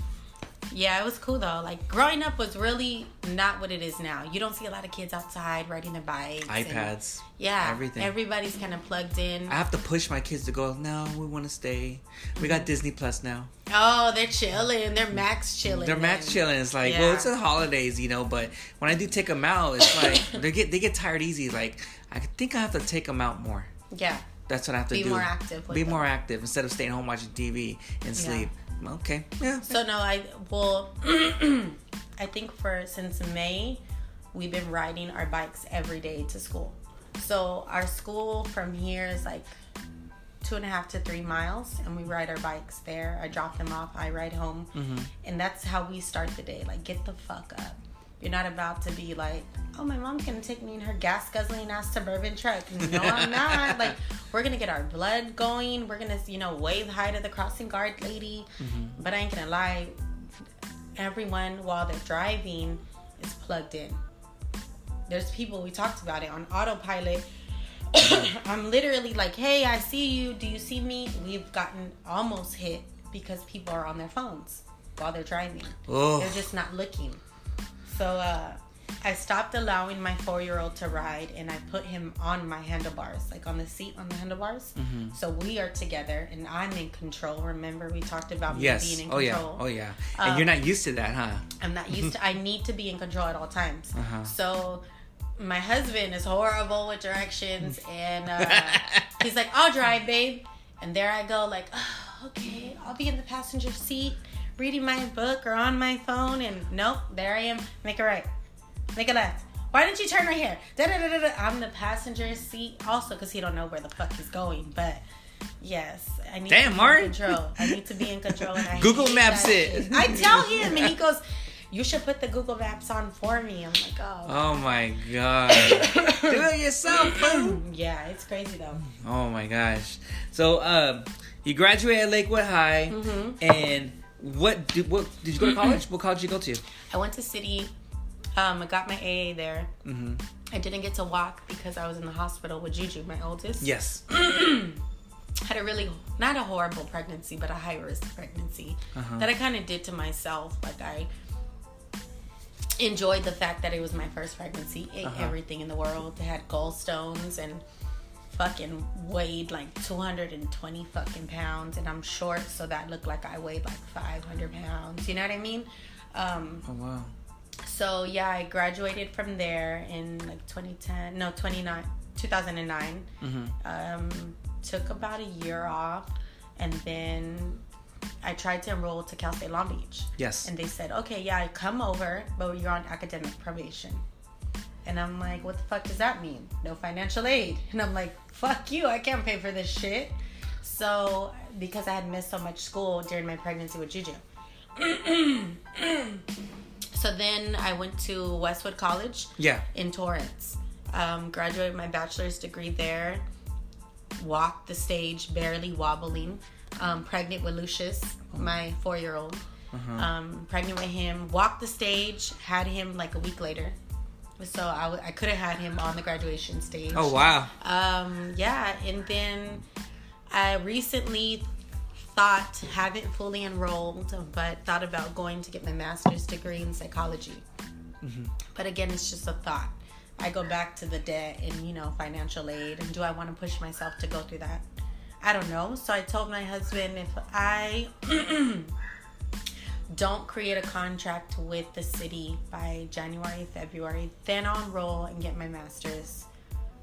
Speaker 2: yeah, it was cool though. Like growing up was really not what it is now. You don't see a lot of kids outside riding their bikes, and-
Speaker 1: iPads.
Speaker 2: yeah,
Speaker 1: everything.
Speaker 2: Everybody's kind of plugged in.
Speaker 1: I have to push my kids to go. No, we want to stay. We got Disney Plus now.
Speaker 2: oh, they're chilling. They're max chilling.
Speaker 1: They're max chilling. It's like,
Speaker 2: Yeah.
Speaker 1: well, it's the holidays, you know. But when I do take them out, it's like they get they get tired easy. Like I think I have to take them out more.
Speaker 2: Yeah,
Speaker 1: That's what I have to
Speaker 2: Be
Speaker 1: do.
Speaker 2: Be more active with
Speaker 1: Be
Speaker 2: them.
Speaker 1: more active instead of staying home watching TV and sleep. Okay. Yeah.
Speaker 2: So no, I well, I think for since May, we've been riding our bikes every day to school. So our school from here is like two and a half to three miles, and we ride our bikes there. I drop them off, I ride home, mm-hmm. and that's how we start the day. Like, get the fuck up. You're not about to be like, oh, my mom's gonna take me in her gas guzzling ass suburban truck. No, I'm not. like, we're gonna get our blood going. We're gonna, you know, wave hi to the crossing guard lady. Mm-hmm. But I ain't gonna lie, everyone while they're driving is plugged in. There's people we talked about it on autopilot. I'm literally like, hey, I see you. Do you see me? We've gotten almost hit because people are on their phones while they're driving.
Speaker 1: Oh.
Speaker 2: They're just not looking. So uh, I stopped allowing my four year old to ride and I put him on my handlebars, like on the seat on the handlebars.
Speaker 1: Mm-hmm.
Speaker 2: So we are together and I'm in control. Remember, we talked about me
Speaker 1: Yes.
Speaker 2: being in
Speaker 1: Oh yeah.
Speaker 2: control.
Speaker 1: Oh yeah. And
Speaker 2: Um,
Speaker 1: you're not used to that, huh?
Speaker 2: I'm not used to. I need to be in control at all times.
Speaker 1: Uh-huh.
Speaker 2: So my husband is horrible with directions, and uh, he's like, "I'll drive, babe." And there I go, like, oh, "Okay, I'll be in the passenger seat, reading my book or on my phone." And nope, there I am. Make a right, make a left. Why didn't you turn right here? Da, da, da, da. I'm the passenger seat also because he don't know where the fuck he's going. But yes, I need
Speaker 1: Damn,
Speaker 2: to be
Speaker 1: Martin.
Speaker 2: in control. I need to be in control. And I
Speaker 1: Google Maps it.
Speaker 2: I tell him, and he goes, "You should put the Google Maps on for me." I'm like, "Oh,
Speaker 1: Oh my god. Do it yourself,
Speaker 2: yeah, it's crazy though."
Speaker 1: Oh my gosh. So um you graduated Lakewood High
Speaker 2: Mhm.
Speaker 1: and what did what did you go to college? what college did you go to?
Speaker 2: I went to City. Um, I got my AA there.
Speaker 1: Mm-hmm.
Speaker 2: I didn't get to walk because I was in the hospital with Juju, my oldest.
Speaker 1: Yes.
Speaker 2: had a really not a horrible pregnancy but a high risk pregnancy
Speaker 1: Uh-huh.
Speaker 2: that i kind of did to myself like i enjoyed the fact that it was my first pregnancy ate
Speaker 1: Uh-huh.
Speaker 2: everything in the world had gallstones and fucking weighed like 220 fucking pounds and i'm short so that looked like i weighed like 500 pounds you know what i mean um
Speaker 1: Oh wow.
Speaker 2: so yeah i graduated from there in like 2010 no 29 2009
Speaker 1: Mm-hmm.
Speaker 2: um, took about a year off and then I tried to enroll to Cal State Long Beach.
Speaker 1: Yes.
Speaker 2: And they said, okay, yeah, come over, but you're on academic probation. And I'm like, what the fuck does that mean? No financial aid. And I'm like, fuck you, I can't pay for this shit. So, because I had missed so much school during my pregnancy with Juju. so then I went to Westwood College
Speaker 1: yeah.
Speaker 2: in Torrance. Um, graduated my bachelor's degree there. Walked the stage barely wobbling. Um, pregnant with Lucius, my four year old.
Speaker 1: Uh-huh.
Speaker 2: Um, pregnant with him. Walked the stage. Had him like a week later. So I, w- I could have had him on the graduation stage.
Speaker 1: Oh wow.
Speaker 2: Um, yeah, and then I recently thought, haven't fully enrolled, but thought about going to get my master's degree in psychology. But again, it's just a thought. I go back to the debt and, you know, financial aid, and do I want to push myself to go through that? I don't know. So I told my husband if I don't create a contract with the city by January, February, then I'll enroll and get my master's,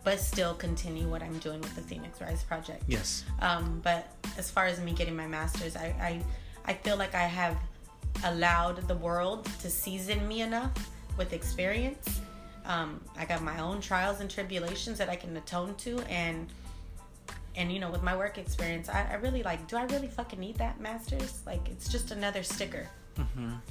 Speaker 2: but still continue what I'm doing with the Phoenix Rise project.
Speaker 1: Yes.
Speaker 2: Um, but as far as me getting my master's, I, I I feel like I have allowed the world to season me enough with experience. Um, I got my own trials and tribulations that I can atone to, and and you know, with my work experience, I, I really like. Do I really fucking need that master's? Like, it's just another sticker.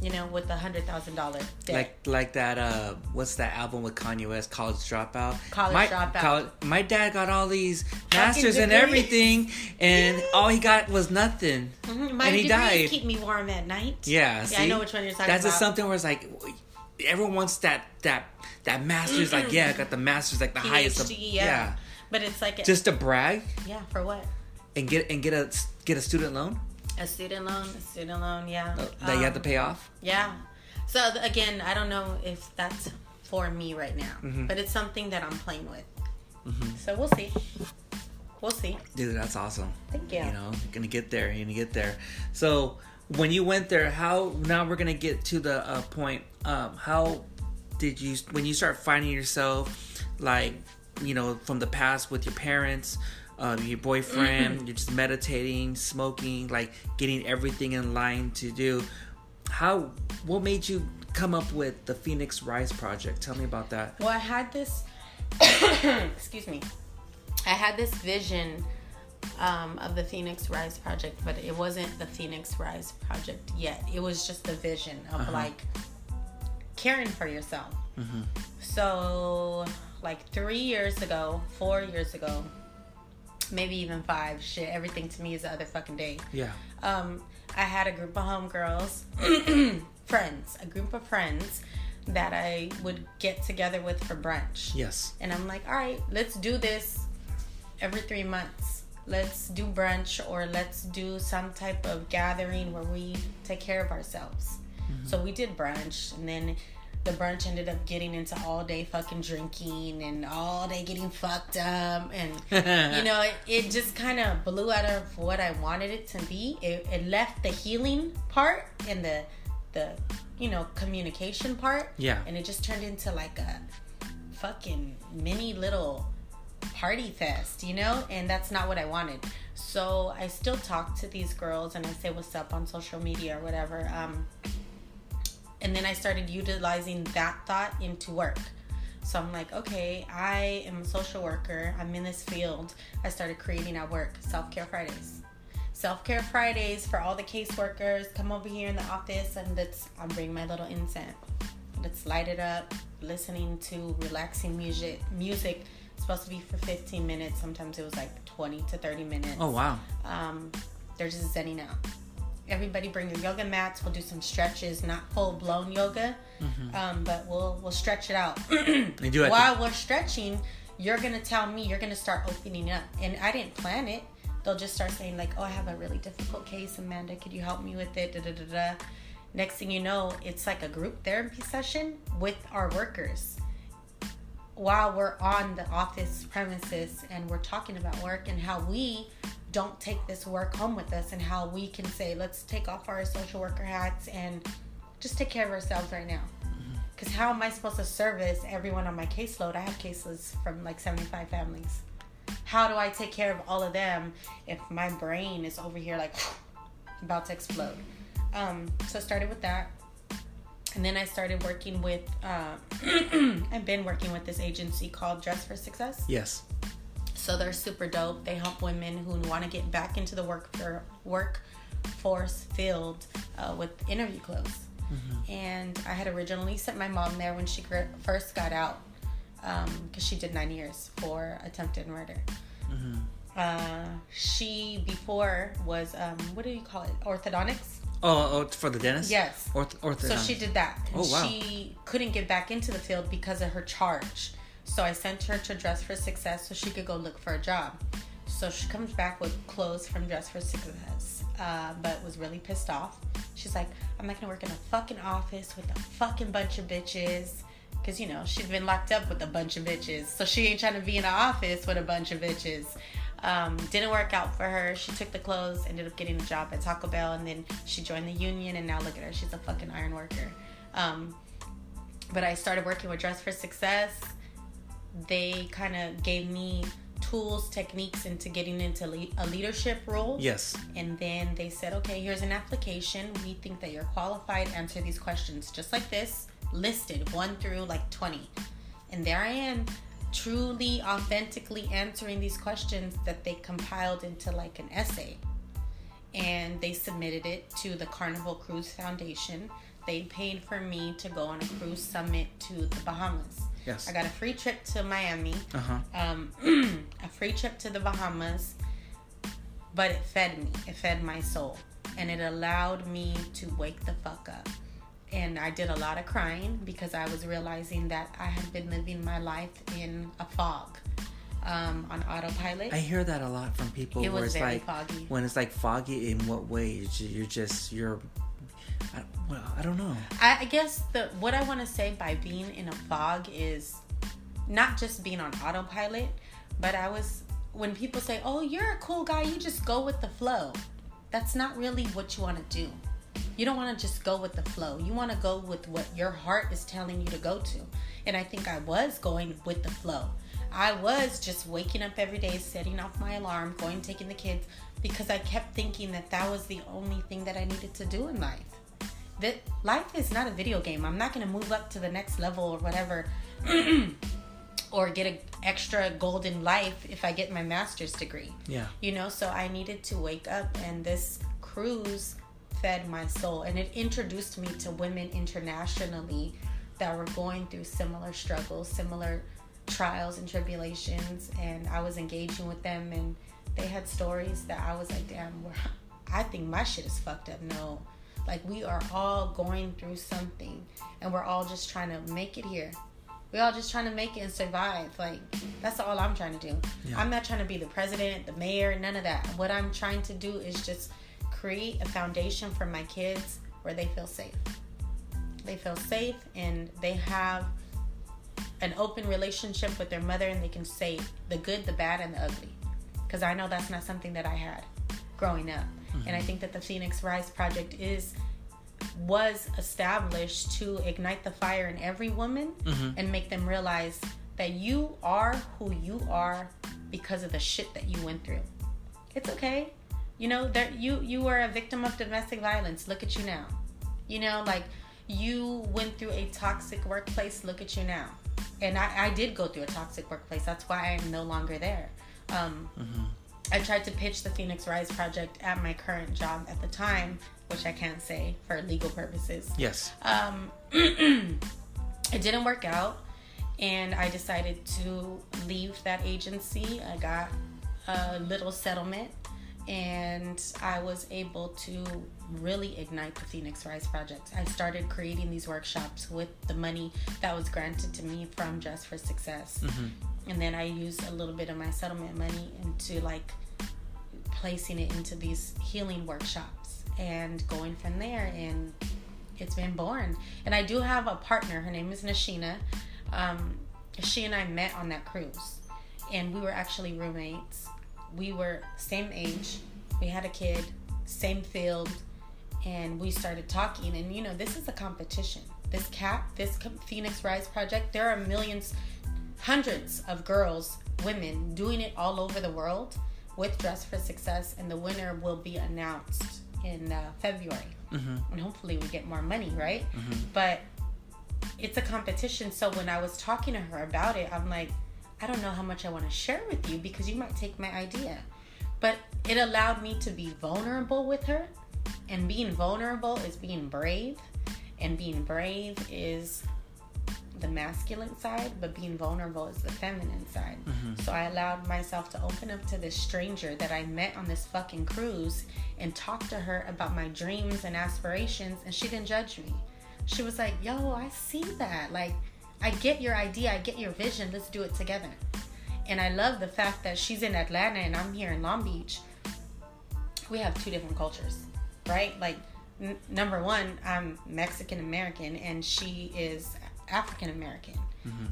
Speaker 2: You know, with the hundred thousand dollar.
Speaker 1: Like like that uh what's that album with Kanye West, College Dropout?
Speaker 2: College
Speaker 1: my,
Speaker 2: Dropout.
Speaker 1: my dad got all these masters and everything and all he got was nothing.
Speaker 2: Mhm, My
Speaker 1: and he died.
Speaker 2: keep me warm at night.
Speaker 1: Yeah,
Speaker 2: yeah, I know which one you're talking
Speaker 1: That's
Speaker 2: about.
Speaker 1: That's just something where it's like everyone wants that that that master's like yeah, I got the master's like the highest of,
Speaker 2: PhD, yeah. But it's like,
Speaker 1: Just to brag
Speaker 2: yeah, for what?
Speaker 1: and get and get a get a student loan
Speaker 2: A student loan, a student loan, yeah.
Speaker 1: that you have to
Speaker 2: Um,
Speaker 1: pay off.
Speaker 2: Yeah. So again, I don't know if that's for me right now,
Speaker 1: Mm-hmm.
Speaker 2: but it's something that I'm playing with. So we'll see. We'll see.
Speaker 1: Dude, that's awesome.
Speaker 2: Thank you.
Speaker 1: You know, you're gonna get there. You're gonna get there. So when you went there, how now we're gonna get to the uh, point. Um, how did you when you start finding yourself, like you know, from the past with your parents, um, your boyfriend, you're just meditating, smoking, like getting everything in line to do. How? What made you come up with the Phoenix Rise project? Tell me about that.
Speaker 2: Well, I had this. excuse me. I had this vision um, of the Phoenix Rise project, but it wasn't the Phoenix Rise project yet. It was just the vision of
Speaker 1: Uh-huh.
Speaker 2: like caring for yourself.
Speaker 1: Mm-hmm.
Speaker 2: So, like three years ago, four years ago, maybe even five. Shit, everything to me is the other fucking day.
Speaker 1: Yeah.
Speaker 2: Um, I had a group of homegirls, friends, a group of friends that I would get together with for brunch.
Speaker 1: Yes.
Speaker 2: And I'm like, all right, let's do this every three months. Let's do brunch or let's do some type of gathering where we take care of ourselves. So we did brunch and then the brunch ended up getting into all day fucking drinking and all day getting fucked up. And you know it, it just kind of blew out of what i wanted it to be. It, it left the healing part and the the you know communication part.
Speaker 1: Yeah.
Speaker 2: and it just turned into like a fucking mini little party fest you know? And that's not what i wanted. So i still talk to these girls and i say what's up on social media or whatever. Um and then I started utilizing that thought into work. So I'm like, okay, I am a social worker. I'm in this field. I started creating at work Self Care Fridays. Self Care Fridays for all the caseworkers. Come over here in the office and let's, I'll bring my little incense. Let's light it up, listening to relaxing music. Music supposed to be for 15 minutes. Sometimes it was like 20 to 30 minutes.
Speaker 1: Oh wow.
Speaker 2: Um, they're just zenning out. Everybody bring your yoga mats. We'll do some stretches, not full blown yoga, um, but we'll we'll stretch it out.
Speaker 1: They do it.
Speaker 2: While we're stretching, you're gonna tell me you're gonna start opening up, and I didn't plan it. They'll just start saying like, "Oh, I have a really difficult case, Amanda. Could you help me with it?" Da da da da. Next thing you know, it's like a group therapy session with our workers while we're on the office premises and we're talking about work and how we don't take this work home with us and how we can say let's take off our social worker hats and just take care of ourselves right now. Because how am i supposed to service everyone on my caseload? I have cases from like 75 families. How do i take care of all of them if my brain is over here like about to explode? Um, so i started with that. And then I started working with, uh, I've been working with this agency called Dress for Success.
Speaker 1: Yes.
Speaker 2: So they're super dope. They help women who want to get back into the work for workforce field uh, with interview clothes. And I had originally sent my mom there when she first got out because she did nine years for attempted murder. Uh, she before was um, what do you call it? Orthodontics.
Speaker 1: Oh, oh, for the dentist.
Speaker 2: Yes.
Speaker 1: Orth- orthodontist.
Speaker 2: So she did that. And
Speaker 1: Oh, wow.
Speaker 2: She couldn't get back into the field because of her charge. So I sent her to Dress for Success so she could go look for a job. So she comes back with clothes from Dress for Success, uh, but was really pissed off. She's like, I'm not gonna work in a fucking office with a fucking bunch of bitches. Because, you know, she's been locked up with a bunch of bitches. So she ain't trying to be in an office with a bunch of bitches. Um, didn't work out for her. She took the clothes, ended up getting a job at Taco Bell, and then she joined the union. And now look at her, she's a fucking iron worker. Um, but I started working with Dress for Success. They kind of gave me tools, techniques into getting into le- a leadership role.
Speaker 1: Yes.
Speaker 2: And then they said, okay, here's an application. We think that you're qualified. Answer these questions just like this, listed one through like 20. And there I am, truly, authentically answering these questions that they compiled into like an essay. And they submitted it to the Carnival Cruise Foundation. They paid for me to go on a cruise summit to the Bahamas.
Speaker 1: Yes.
Speaker 2: I got a free trip to Miami
Speaker 1: Uh huh.
Speaker 2: um, a free trip to the Bahamas, but it fed me. It fed my soul. And it allowed me to wake the fuck up. And I did a lot of crying because I was realizing that I had been living my life in a fog um, on autopilot.
Speaker 1: I hear that a lot from people
Speaker 2: It was
Speaker 1: it's
Speaker 2: very
Speaker 1: like
Speaker 2: foggy.
Speaker 1: when it's like foggy. In what way? You're just you're. I, well, I don't know.
Speaker 2: I, I guess the what I want to say by being in a fog is not just being on autopilot, but I was when people say, "Oh, you're a cool guy. You just go with the flow." That's not really what you want to do. You don't want to just go with the flow. You want to go with what your heart is telling you to go to. And I think I was going with the flow. I was just waking up every day, setting off my alarm, going taking the kids because I kept thinking that that was the only thing that I needed to do in life that life is not a video game. I'm not gonna move up to the next level or whatever, or get an extra golden life if I get my master's degree.
Speaker 1: Yeah.
Speaker 2: You know, so I needed to wake up, and this cruise fed my soul, and it introduced me to women internationally that were going through similar struggles, similar trials and tribulations, and I was engaging with them, and they had stories that I was like, damn, I think my shit is fucked up. No, like we are all going through something, and we're all just trying to make it here. We're all just trying to make it and survive. Like that's all I'm trying to do.
Speaker 1: Yeah.
Speaker 2: I'm not trying to be the president, the mayor, none of that. What I'm trying to do is just create a foundation for my kids where they feel safe. They feel safe and they have an open relationship with their mother and they can say the good, the bad, and the ugly. Because I know that's not something that I had growing up. And I think that the Phoenix Rise Project is was established to ignite the fire in every woman
Speaker 1: Mhm.
Speaker 2: and make them realize that you are who you are because of the shit that you went through. It's okay. You know, that you you were a victim of domestic violence. Look at you now. You know, like you went through a toxic workplace. Look at you now. and I, I did go through a toxic workplace. That's why I'm no longer there. Um, I tried to pitch the Phoenix Rise project at my current job at the time, which I can't say for legal purposes.
Speaker 1: Yes.
Speaker 2: Um, it didn't work out, and I decided to leave that agency. I got a little settlement, and I was able to really ignite the Phoenix Rise project. I started creating these workshops with the money that was granted to me from Dress for Success. And then I used a little bit of my settlement money into like placing it into these healing workshops and going from there and it's been born. And i do have a partner. Her name is nashina. Um, she and i met on that cruise and we were actually roommates. We were same age. We had a kid same field and we started talking and you know this is a competition. This cap this phoenix rise project there are millions hundreds of girls women doing it all over the world with dress for success and the winner will be announced in uh, february. And hopefully we get more money right? But it's a competition. So when i was talking to her about it i'm like i don't know how much i want to share with you because you might take my idea. But it allowed me to be vulnerable with her and being vulnerable is being brave and being brave is the masculine side but being vulnerable is the feminine side. Mm-hmm. So i allowed myself to open up to this stranger that i met on this fucking cruise and talk to her about my dreams and aspirations and she didn't judge me. She was like yo i see that. Like i get your idea. I get your vision. Let's do it together. And i love the fact that she's in atlanta and i'm here in long beach. We have two different cultures, right? Like, n- number one, I'm Mexican American and she is African American.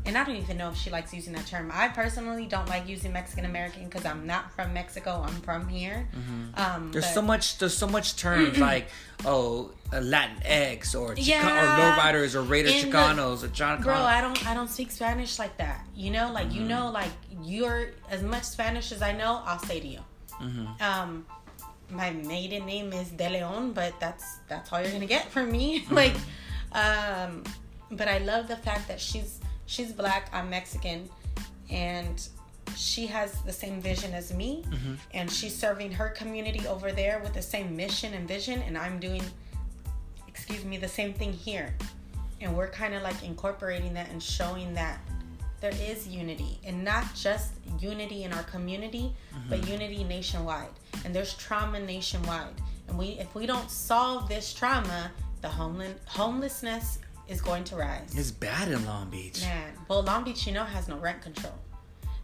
Speaker 2: And I don't even know if she likes using that term. I personally don't like using Mexican American because I'm not from Mexico. I'm from here. Um,
Speaker 1: There's
Speaker 2: but-
Speaker 1: so much. There's so much terms like oh uh, Latinx or Chica-
Speaker 2: Yeah.
Speaker 1: or lowriders or Raider
Speaker 2: In the-
Speaker 1: Chicanos or John.
Speaker 2: Bro, I don't I don't speak Spanish like that. You know, like you know, like you're as much Spanish as I know, I'll say to you. Um my maiden name is De Leon, but that's that's all you're gonna get from me. like um but I love the fact that she's she's black, I'm Mexican, and she has the same vision as me. And she's serving her community over there with the same mission and vision and I'm doing excuse me the same thing here. And we're kind of like incorporating that and showing that there is unity and not just unity in our community but mm-hmm. unity nationwide. And there's trauma nationwide. And we if we don't solve this trauma the homeless homelessness is going to rise.
Speaker 1: It's bad in Long Beach.
Speaker 2: man well long beach you know has no rent control.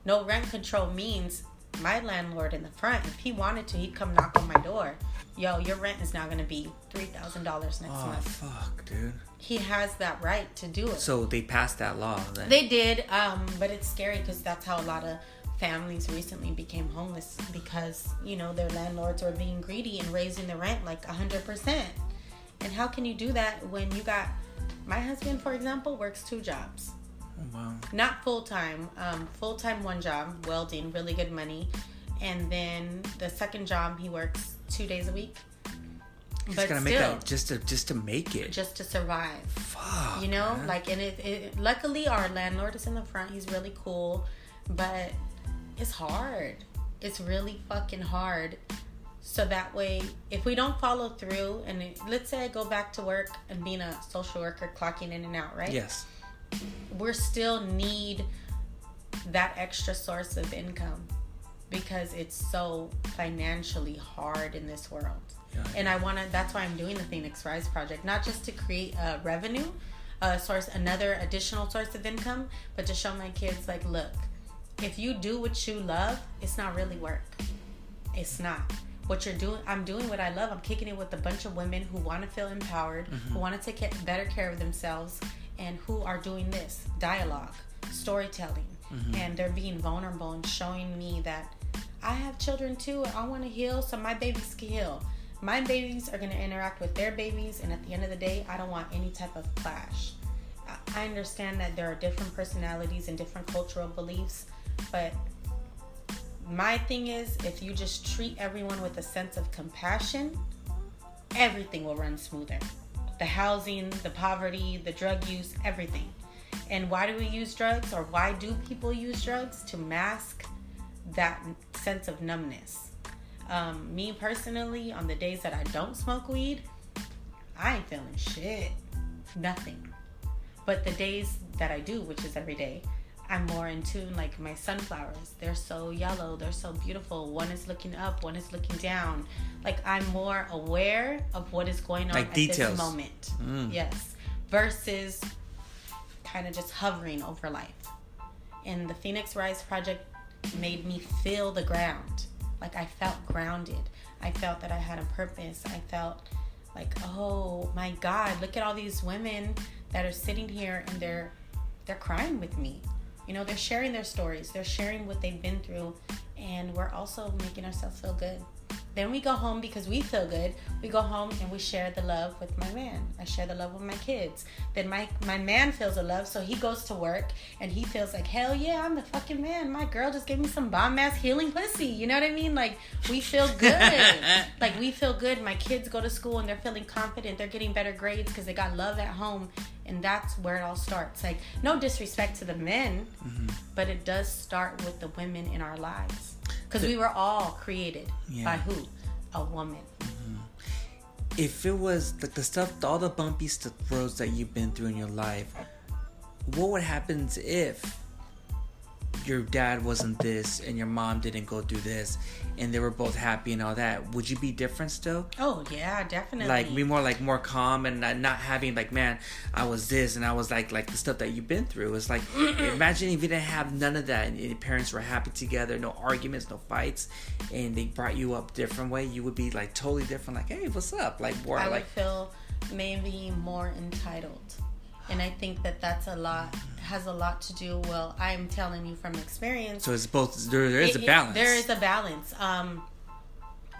Speaker 2: No rent control means my landlord in the front if he wanted to he'd come knock on my door. Yo your rent is now going to be $3000 next
Speaker 1: Oh
Speaker 2: month.
Speaker 1: fuck, dude.
Speaker 2: He has that right to do it
Speaker 1: So they passed that law. Then.
Speaker 2: they did, um, but it's scary because that's how a lot of families recently became homeless because you know their landlords were being greedy and raising the rent like hundred percent. And how can you do that when you got my husband, for example, works two jobs,
Speaker 1: oh, wow.
Speaker 2: not full time, um, full time one job, welding, really good money, and then the second job he works two days a week.
Speaker 1: Just
Speaker 2: but
Speaker 1: gotta
Speaker 2: still,
Speaker 1: make that just to just to make it.
Speaker 2: just to survive
Speaker 1: Fuck.
Speaker 2: you know
Speaker 1: man.
Speaker 2: like and it, it luckily our landlord is in the front he's really cool but it's hard it's really fucking hard so that way if we don't follow through and it, let's say i go back to work and being a social worker clocking in and out right
Speaker 1: Yes.
Speaker 2: we're still need that extra source of income because it's so financially hard in this world.
Speaker 1: Yeah.
Speaker 2: And I want to that's why I'm doing the Phoenix Rise project, not just to create a revenue, a source another additional source of income, but to show my kids like, look, if you do what you love, it's not really work. It's not. What you're doing, I'm doing what I love. I'm kicking it with a bunch of women who want to feel empowered, who mm-hmm. want to take better care of themselves, and who are doing this dialogue, storytelling, mm-hmm. and they're being vulnerable and showing me that I have children too. I want to heal so my babies can heal. My babies are going to interact with their babies, and at the end of the day, I don't want any type of clash. I- understand that there are different personalities and different cultural beliefs, but my thing is if you just treat everyone with a sense of compassion, everything will run smoother. The housing, the poverty, the drug use, everything. And why do we use drugs or why do people use drugs? To mask that sense of numbness. Um, me personally, on the days that I don't smoke weed, I ain't feeling shit. Nothing. But the days that I do, which is every day, I'm more in tune. Like my sunflowers, they're so yellow, they're so beautiful. One is looking up, one is looking down. Like I'm more aware of what is going on
Speaker 1: Like
Speaker 2: at
Speaker 1: details.
Speaker 2: this moment.
Speaker 1: Mm.
Speaker 2: Yes. Versus kind of just hovering over life. And the Phoenix Rise project made me feel the ground. Like I felt grounded. I felt that I had a purpose. I felt like, oh my God, look at all these women that are sitting here and they're they're crying with me. You know, they're sharing their stories. They're sharing what they've been through and we're also making ourselves feel good. Then we go home because we feel good. We go home and we share the love with my man. I share the love with my kids. Then my my man feels the love, so he goes to work and he feels like hell yeah, I'm the fucking man. My girl just gave me some bomb ass healing pussy. You know what I mean? Like we feel good. like we feel good. My kids go to school and they're feeling confident. They're getting better grades because they got love at home, and that's where it all starts. Like no disrespect to the men, mm-hmm. but it does start with the women in our lives because we were all created
Speaker 1: Yeah.
Speaker 2: by who? A woman. Mm-hmm.
Speaker 1: if it was like the stuff, all the bumpy st- roads that you've been through in your life, what would happen if your dad wasn't this and your mom didn't go through this and they were both happy and all that? Would you be different still?
Speaker 2: Oh yeah, definitely.
Speaker 1: Like be more like more calm and not, not having like man I was this and I was like like the stuff that you've been through. It's like imagine if you didn't have none of that and your parents were happy together, no arguments, no fights, and they brought you up different way. You would be like totally different. Like hey, what's up? Like more
Speaker 2: I would
Speaker 1: like
Speaker 2: feel maybe more entitled. And I think that that's a lot has a lot to do. Well, I'm telling you from experience.
Speaker 1: so it's both. There, there is
Speaker 2: It-
Speaker 1: a balance.
Speaker 2: there is a balance. Um,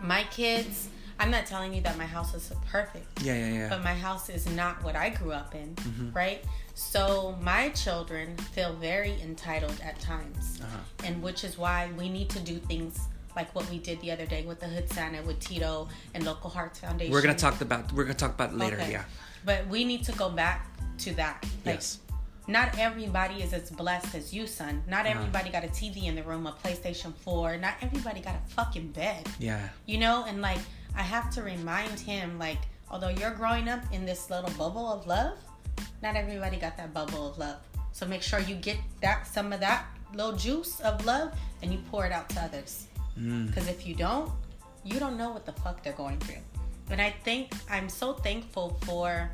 Speaker 2: my kids. I'm not telling you that my house is perfect.
Speaker 1: Yeah, yeah, yeah.
Speaker 2: but my house is not what I grew up in,
Speaker 1: Mm-hmm.
Speaker 2: right? So my children feel very entitled at times,
Speaker 1: Uh-huh.
Speaker 2: and which is why we need to do things like what we did the other day with the Hood Santa with Tito and Local Hearts Foundation.
Speaker 1: we're gonna talk about. We're gonna talk about it later.
Speaker 2: Okay.
Speaker 1: Yeah.
Speaker 2: but we need to go back to that. Like,
Speaker 1: Yes.
Speaker 2: Not everybody is as blessed as you, son. Not
Speaker 1: Uh-huh.
Speaker 2: everybody got a TV in the room, a PlayStation 4. Not everybody got a fucking bed
Speaker 1: Yeah.
Speaker 2: you know and like i have to remind him like although you're growing up in this little bubble of love not everybody got that bubble of love so make sure you get that some of that little juice of love and you pour it out to others
Speaker 1: Mm.
Speaker 2: because if you don't you don't know what the fuck they're going through and i think i'm so thankful for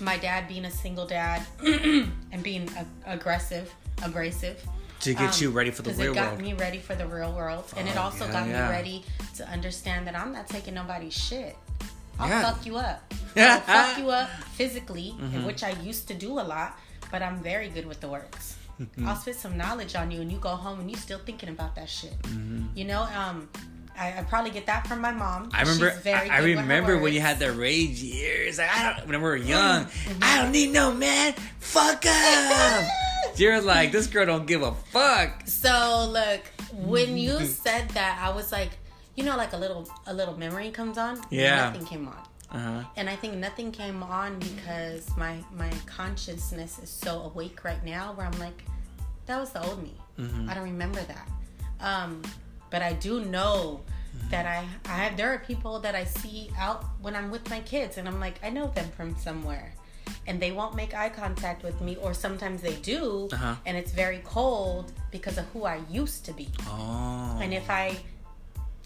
Speaker 2: my dad being a single dad and being a- aggressive abrasive
Speaker 1: To get
Speaker 2: um,
Speaker 1: you ready for the real world.
Speaker 2: it got
Speaker 1: world.
Speaker 2: me ready for the real world, and it
Speaker 1: Oh,
Speaker 2: also
Speaker 1: yeah,
Speaker 2: got
Speaker 1: yeah.
Speaker 2: me ready to understand that I'm not taking nobody's shit. I'll
Speaker 1: Yeah.
Speaker 2: fuck you up. I'll fuck you up physically,
Speaker 1: Mm-hmm.
Speaker 2: which I used to do a lot, but I'm very good with the words.
Speaker 1: Mm-hmm.
Speaker 2: I'll spit some knowledge on you, and you go home and you still thinking about that shit. You know, um, I, I probably get that from my mom.
Speaker 1: Mm-hmm. I remember.
Speaker 2: She's very
Speaker 1: I, I remember when you had the rage years. Like, I don't. When we were young,
Speaker 2: Mm-hmm.
Speaker 1: I don't need no man. Fuck up. You're like this girl don't give a fuck.
Speaker 2: So look, when you said that, I was like, you know, like a little a little memory comes on.
Speaker 1: Yeah.
Speaker 2: Nothing came on.
Speaker 1: Uh huh.
Speaker 2: And I think nothing came on because my my consciousness is so awake right now where I'm like, that was the old me.
Speaker 1: Mm-hmm.
Speaker 2: I don't remember that. Um, but I do know
Speaker 1: Mm-hmm.
Speaker 2: that I I have there are people that I see out when I'm with my kids and I'm like, I know them from somewhere. And they won't make eye contact with me, or sometimes they do,
Speaker 1: Uh-huh.
Speaker 2: and it's very cold because of who I used to be.
Speaker 1: Oh.
Speaker 2: And if I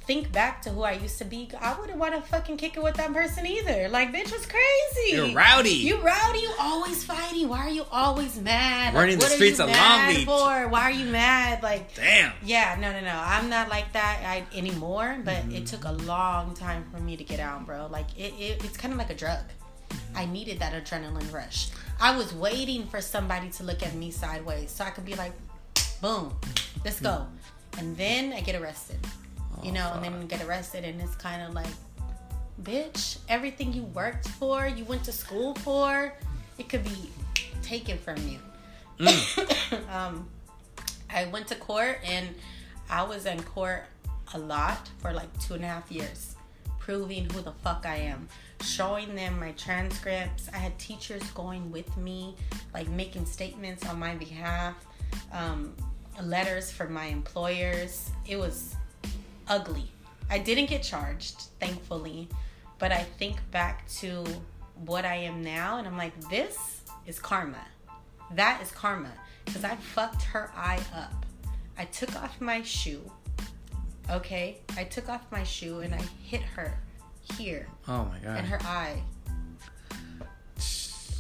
Speaker 2: think back to who I used to be, I wouldn't want to fucking kick it with that person either. Like, bitch was crazy.
Speaker 1: You're rowdy.
Speaker 2: You rowdy. You always fighting. Why are you always mad?
Speaker 1: Running the
Speaker 2: what are
Speaker 1: streets
Speaker 2: you
Speaker 1: of Long Beach.
Speaker 2: For? Why are you mad? Like,
Speaker 1: Damn.
Speaker 2: yeah, no, no, no. I'm not like that I, anymore. But
Speaker 1: Mm-hmm.
Speaker 2: it took a long time for me to get out, bro. Like, it, it it's kind of like a drug. I needed that adrenaline rush. I was waiting for somebody to look at me sideways so I could be like, boom, let's go. And then I get arrested. You know, and then get arrested, and it's kind of like, bitch, everything you worked for, you went to school for, it could be taken from you. um, I went to court, and I was in court a lot for like two and a half years proving who the fuck I am, showing them my transcripts. I had teachers going with me, like making statements on my behalf, um, letters from my employers. It was ugly. I didn't get charged, thankfully, but I think back to what I am now and I'm like, this is karma. That is karma because I fucked her eye up. I took off my shoe. Okay, I took off my shoe and I hit her here.
Speaker 1: Oh my god.
Speaker 2: In her eye.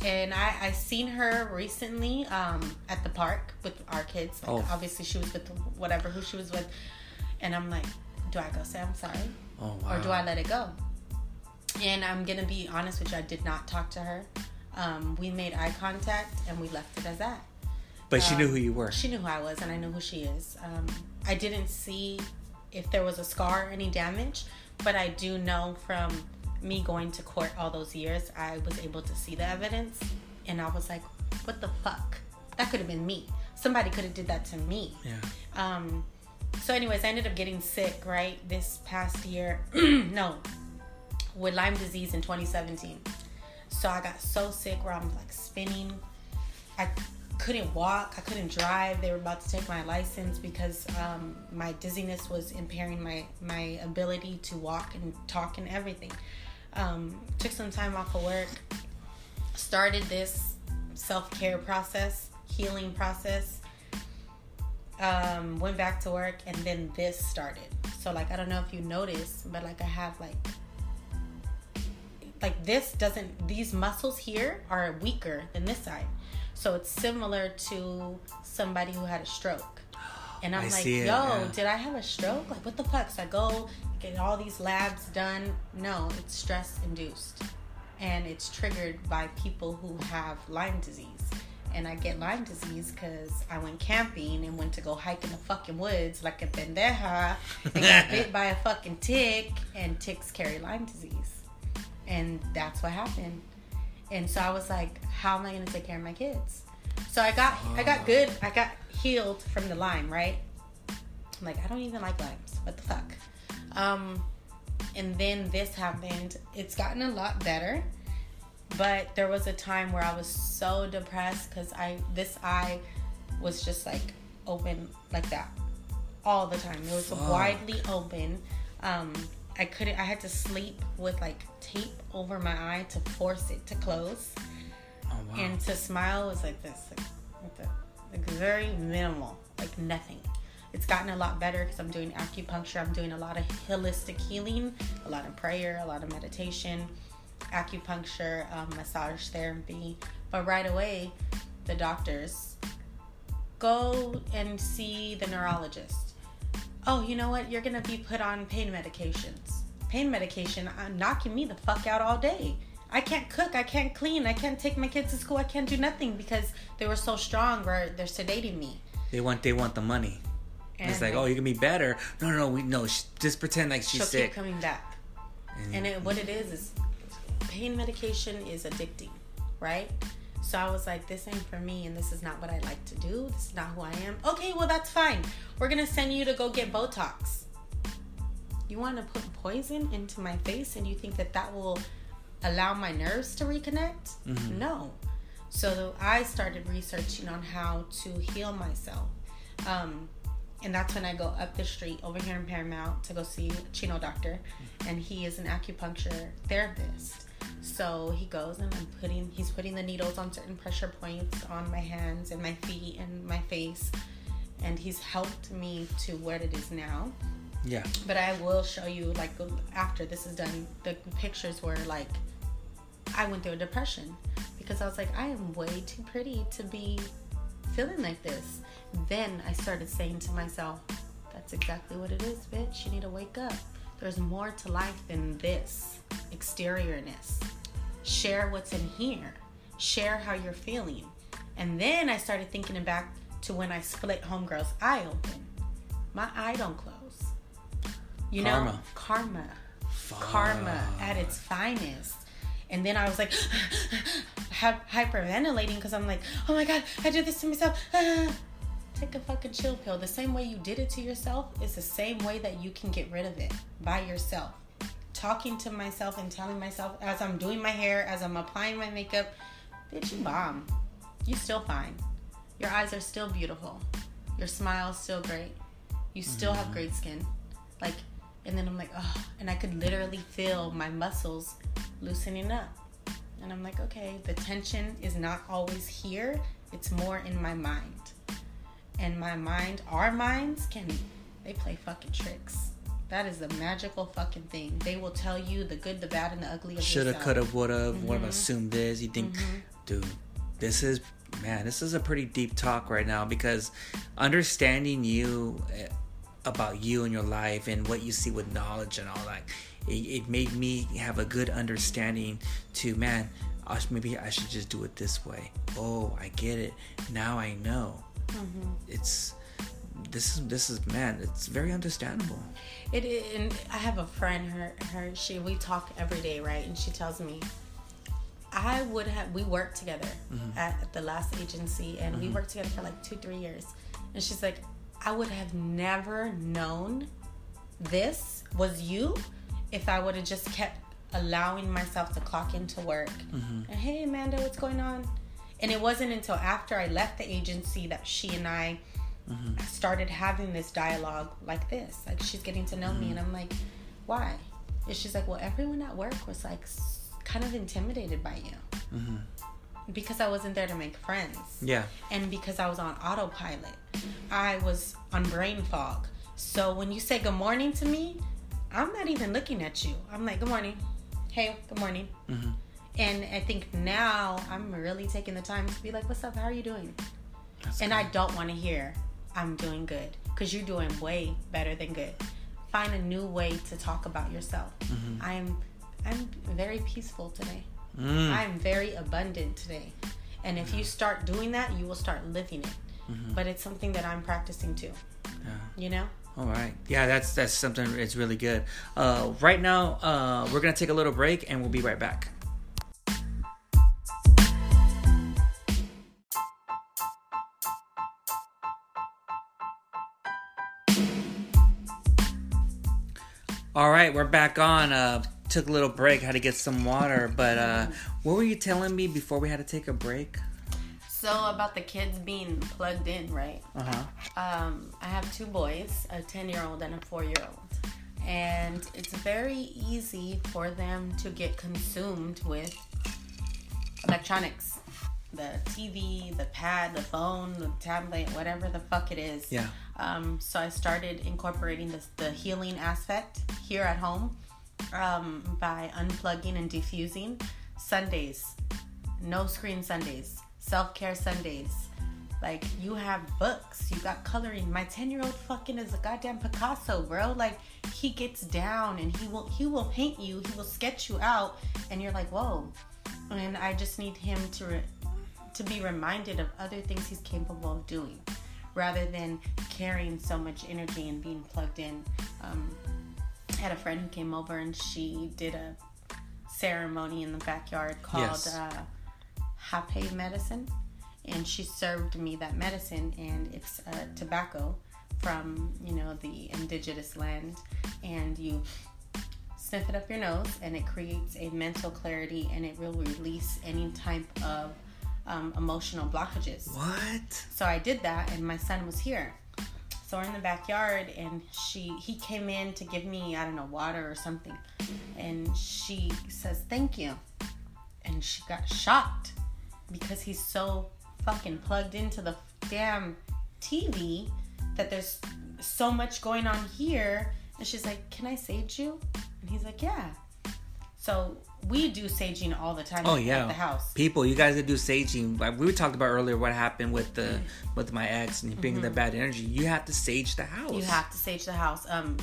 Speaker 2: And I I seen her recently um at the park with our kids. Like, oh. Obviously, she was with whatever who she was with, and I'm like, do I go say I'm sorry,
Speaker 1: oh, wow.
Speaker 2: or do I let it go? And I'm gonna be honest with you, I did not talk to her. Um, we made eye contact and we left it as that.
Speaker 1: But she knew um, who you were.
Speaker 2: She knew who I was, and I knew who she is. Um, I didn't see if there was a scar or any damage, but I do know from me going to court all those years, I was able to see the evidence, and I was like, "What the fuck? That could have been me. Somebody could have did that to me."
Speaker 1: Yeah.
Speaker 2: Um. So, anyways, I ended up getting sick right this past year. no, with Lyme disease in 2017. So I got so sick where I'm like spinning. I couldn't walk. I couldn't drive. They were about to take my license because um, my dizziness was impairing my my ability to walk and talk and everything. Um, took some time off of work. Started this self care process, healing process. Um, went back to work and then this started. So like I don't know if you noticed, but like I have like like this doesn't these muscles here are weaker than this side. So it's similar to somebody who had a stroke. And i'm I like yo yeah. did i have a stroke? Like what the fuck? So i go get all these labs done. No it's stress induced and it's triggered by people who have lyme disease and I get Lyme disease because I went camping and went to go hike in the fucking woods like a pendeja and got bit by a fucking tick, and ticks carry Lyme disease. And that's what happened. And so i was like how am i going to take care of my kids? So i got i got good i got healed from the lyme right? I'm like i don't even like limes what the fuck? Um and then this happened. It's gotten a lot better but there was a time where i was so depressed because i this eye was just like open like that all the time it was Fuck. widely open um I couldn't. I had to sleep with like tape over my eye to force it to close. Oh, wow. And to smile was like this, like, like, the, like very minimal, like nothing. It's gotten a lot better because I'm doing acupuncture. I'm doing a lot of holistic healing, a lot of prayer, a lot of meditation, acupuncture, um, massage therapy. But right away, the doctors go and see the neurologist oh, you know what? You're going to be put on pain medications. Pain medication, I'm uh, knocking me the fuck out all day. I can't cook, I can't clean, I can't take my kids to school, I can't do nothing because they were so strong or they're sedating me.
Speaker 1: They want they want the money. And it's like, oh, you're gonna be better. No, no, no, we no. Just pretend like she's she'll sick.
Speaker 2: Keep coming back. And, and it, what it is is, pain medication is addicting, right? So I was like, this ain't for me, and this is not what I like to do. This is not who I am. Okay, well, that's fine. We're gonna send you to go get Botox. You wanna put poison into my face, and you think that that will allow my nerves to reconnect? Mm-hmm. No. So I started researching on how to heal myself. Um, and that's when I go up the street over here in Paramount to go see Chino doctor, and he is an acupuncture therapist. So he goes and I'm putting he's putting the needles on certain pressure points on my hands and my feet and my face and he's helped me to where it is now.
Speaker 1: Yeah.
Speaker 2: But I will show you like after this is done the pictures where like I went through a depression because I was like I am way too pretty to be feeling like this. Then I started saying to myself, that's exactly what it is, bitch. You need to wake up. There's more to life than this exteriorness. Share what's in here. Share how you're feeling. And then I started thinking back to when I split Homegirl's eye open. My eye don't close. You karma. know, karma. Fuck. Karma at its finest. And then I was like hyperventilating because I'm like, oh my God, I did this to myself. take a fucking chill pill. The same way you did it to yourself is the same way that you can get rid of it by yourself. talking to myself and telling myself as I'm doing my hair, as I'm applying my makeup, bitch, you bomb. You still fine. Your eyes are still beautiful. Your smile is still great. You still have mm-hmm. great skin. Like, and then I'm like, oh, and I could literally feel my muscles loosening up. And I'm like, okay, the tension is not always here, it's more in my mind. And my mind, our minds can, they play fucking tricks. That is the magical fucking thing. They will tell you the good, the bad, and the ugly of
Speaker 1: Shoulda,
Speaker 2: yourself.
Speaker 1: coulda, woulda. What have assumed this? You think, dude, this is man, this is a pretty deep talk right now because understanding you eh, about you and your life and what you see with knowledge and all that, it, it made me have a good understanding to man. Maybe I should just do it this way. Oh, I get it. Now I know. Mm-hmm. It's this is this is man. It's very understandable.
Speaker 2: It and I have a friend. Her her she we talk every day, right? And she tells me, I would have. We worked together at, at the last agency, and we mm-hmm. worked together for like two three years. And she's like, I would have never known this was you if I would have just kept allowing myself to clock into work. And hey, Amanda, what's going on? And it wasn't until after I left the agency that she and I started having this dialogue like this. Like she's getting to know me, and I'm like, why? And she's like, well, everyone at work was like kind of intimidated by you because I wasn't there to make friends
Speaker 1: Yeah.
Speaker 2: and because I was on autopilot. I was on brain fog. So when you say good morning to me, I'm not even looking at you. I'm like, good morning. Hey, good morning.
Speaker 1: Mhm.
Speaker 2: And I think now I'm really taking the time to be like, what's up? How are you doing?
Speaker 1: That's
Speaker 2: and
Speaker 1: good.
Speaker 2: I don't want to hear, I'm doing good. Because you're doing way better than good. Find a new way to talk about yourself. I'm I'm very peaceful today.
Speaker 1: Mm.
Speaker 2: I'm very abundant today. And if you start doing that, you will start living it. But it's something that I'm practicing too.
Speaker 1: Yeah.
Speaker 2: You know?
Speaker 1: All right. Yeah, that's that's something. It's really good. Uh, right now, uh, we're gonna take a little break, and we'll be right back. All right, we're back on. Uh, took a little break, had to get some water. But uh, what were you telling me before we had to take a break?
Speaker 2: So about the kids being plugged in, right?
Speaker 1: Uh huh.
Speaker 2: Um, I have two boys, a 10 year old and a 4 year old. And it's very easy for them to get consumed with electronics the TV, the pad, the phone, the tablet, whatever the fuck it is.
Speaker 1: Yeah.
Speaker 2: Um, so I started incorporating this, the healing aspect here at home um, by unplugging and diffusing Sundays, no screen Sundays, self care Sundays. Like you have books, you got coloring. My ten year old fucking is a goddamn Picasso, bro. Like he gets down and he will he will paint you, he will sketch you out, and you're like, whoa. And I just need him to re- to be reminded of other things he's capable of doing, rather than carrying so much energy and being plugged in. Um, I had a friend who came over and she did a ceremony in the backyard called
Speaker 1: Yes.
Speaker 2: uh, Hape medicine, and she served me that medicine, and it's uh, tobacco from you know the indigenous land, and you sniff it up your nose, and it creates a mental clarity, and it will release any type of um, emotional blockages.
Speaker 1: What?
Speaker 2: So I did that, and my son was here. So we're in the backyard, and she he came in to give me I don't know water or something, and she says thank you, and she got shocked because he's so fucking plugged into the damn TV that there's so much going on here, and she's like, "Can I save you?" And he's like, "Yeah." So we do saging all the time
Speaker 1: Oh
Speaker 2: at
Speaker 1: yeah,
Speaker 2: the house.
Speaker 1: People, you guys that do saging, like we talked about earlier, what happened with the with my ex and bringing the bad energy. You have to sage the house.
Speaker 2: Mm-hmm. You have to sage the house. Um,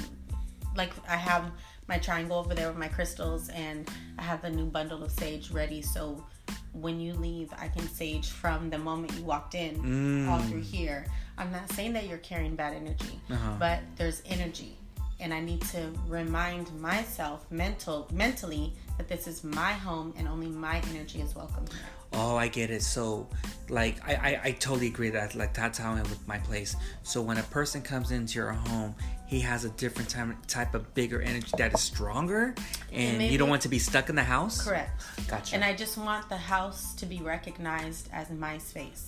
Speaker 2: like I have my triangle over there with my crystals, and I have the new bundle of sage ready. So when you leave, I can sage from the moment you walked in all through here. I'm not saying that you're carrying bad energy,
Speaker 1: Uh-huh.
Speaker 2: but there's energy, and I need to remind myself mental mentally that this is my home and only my energy is welcome here.
Speaker 1: Oh, I get it. So, like, I, I, I totally agree that like that's how I am with my place. So when a person comes into your home, he has a different time, type of bigger energy that is stronger, and you don't want to be stuck in the house.
Speaker 2: Correct.
Speaker 1: Gotcha.
Speaker 2: And I just want the house to be recognized as my space,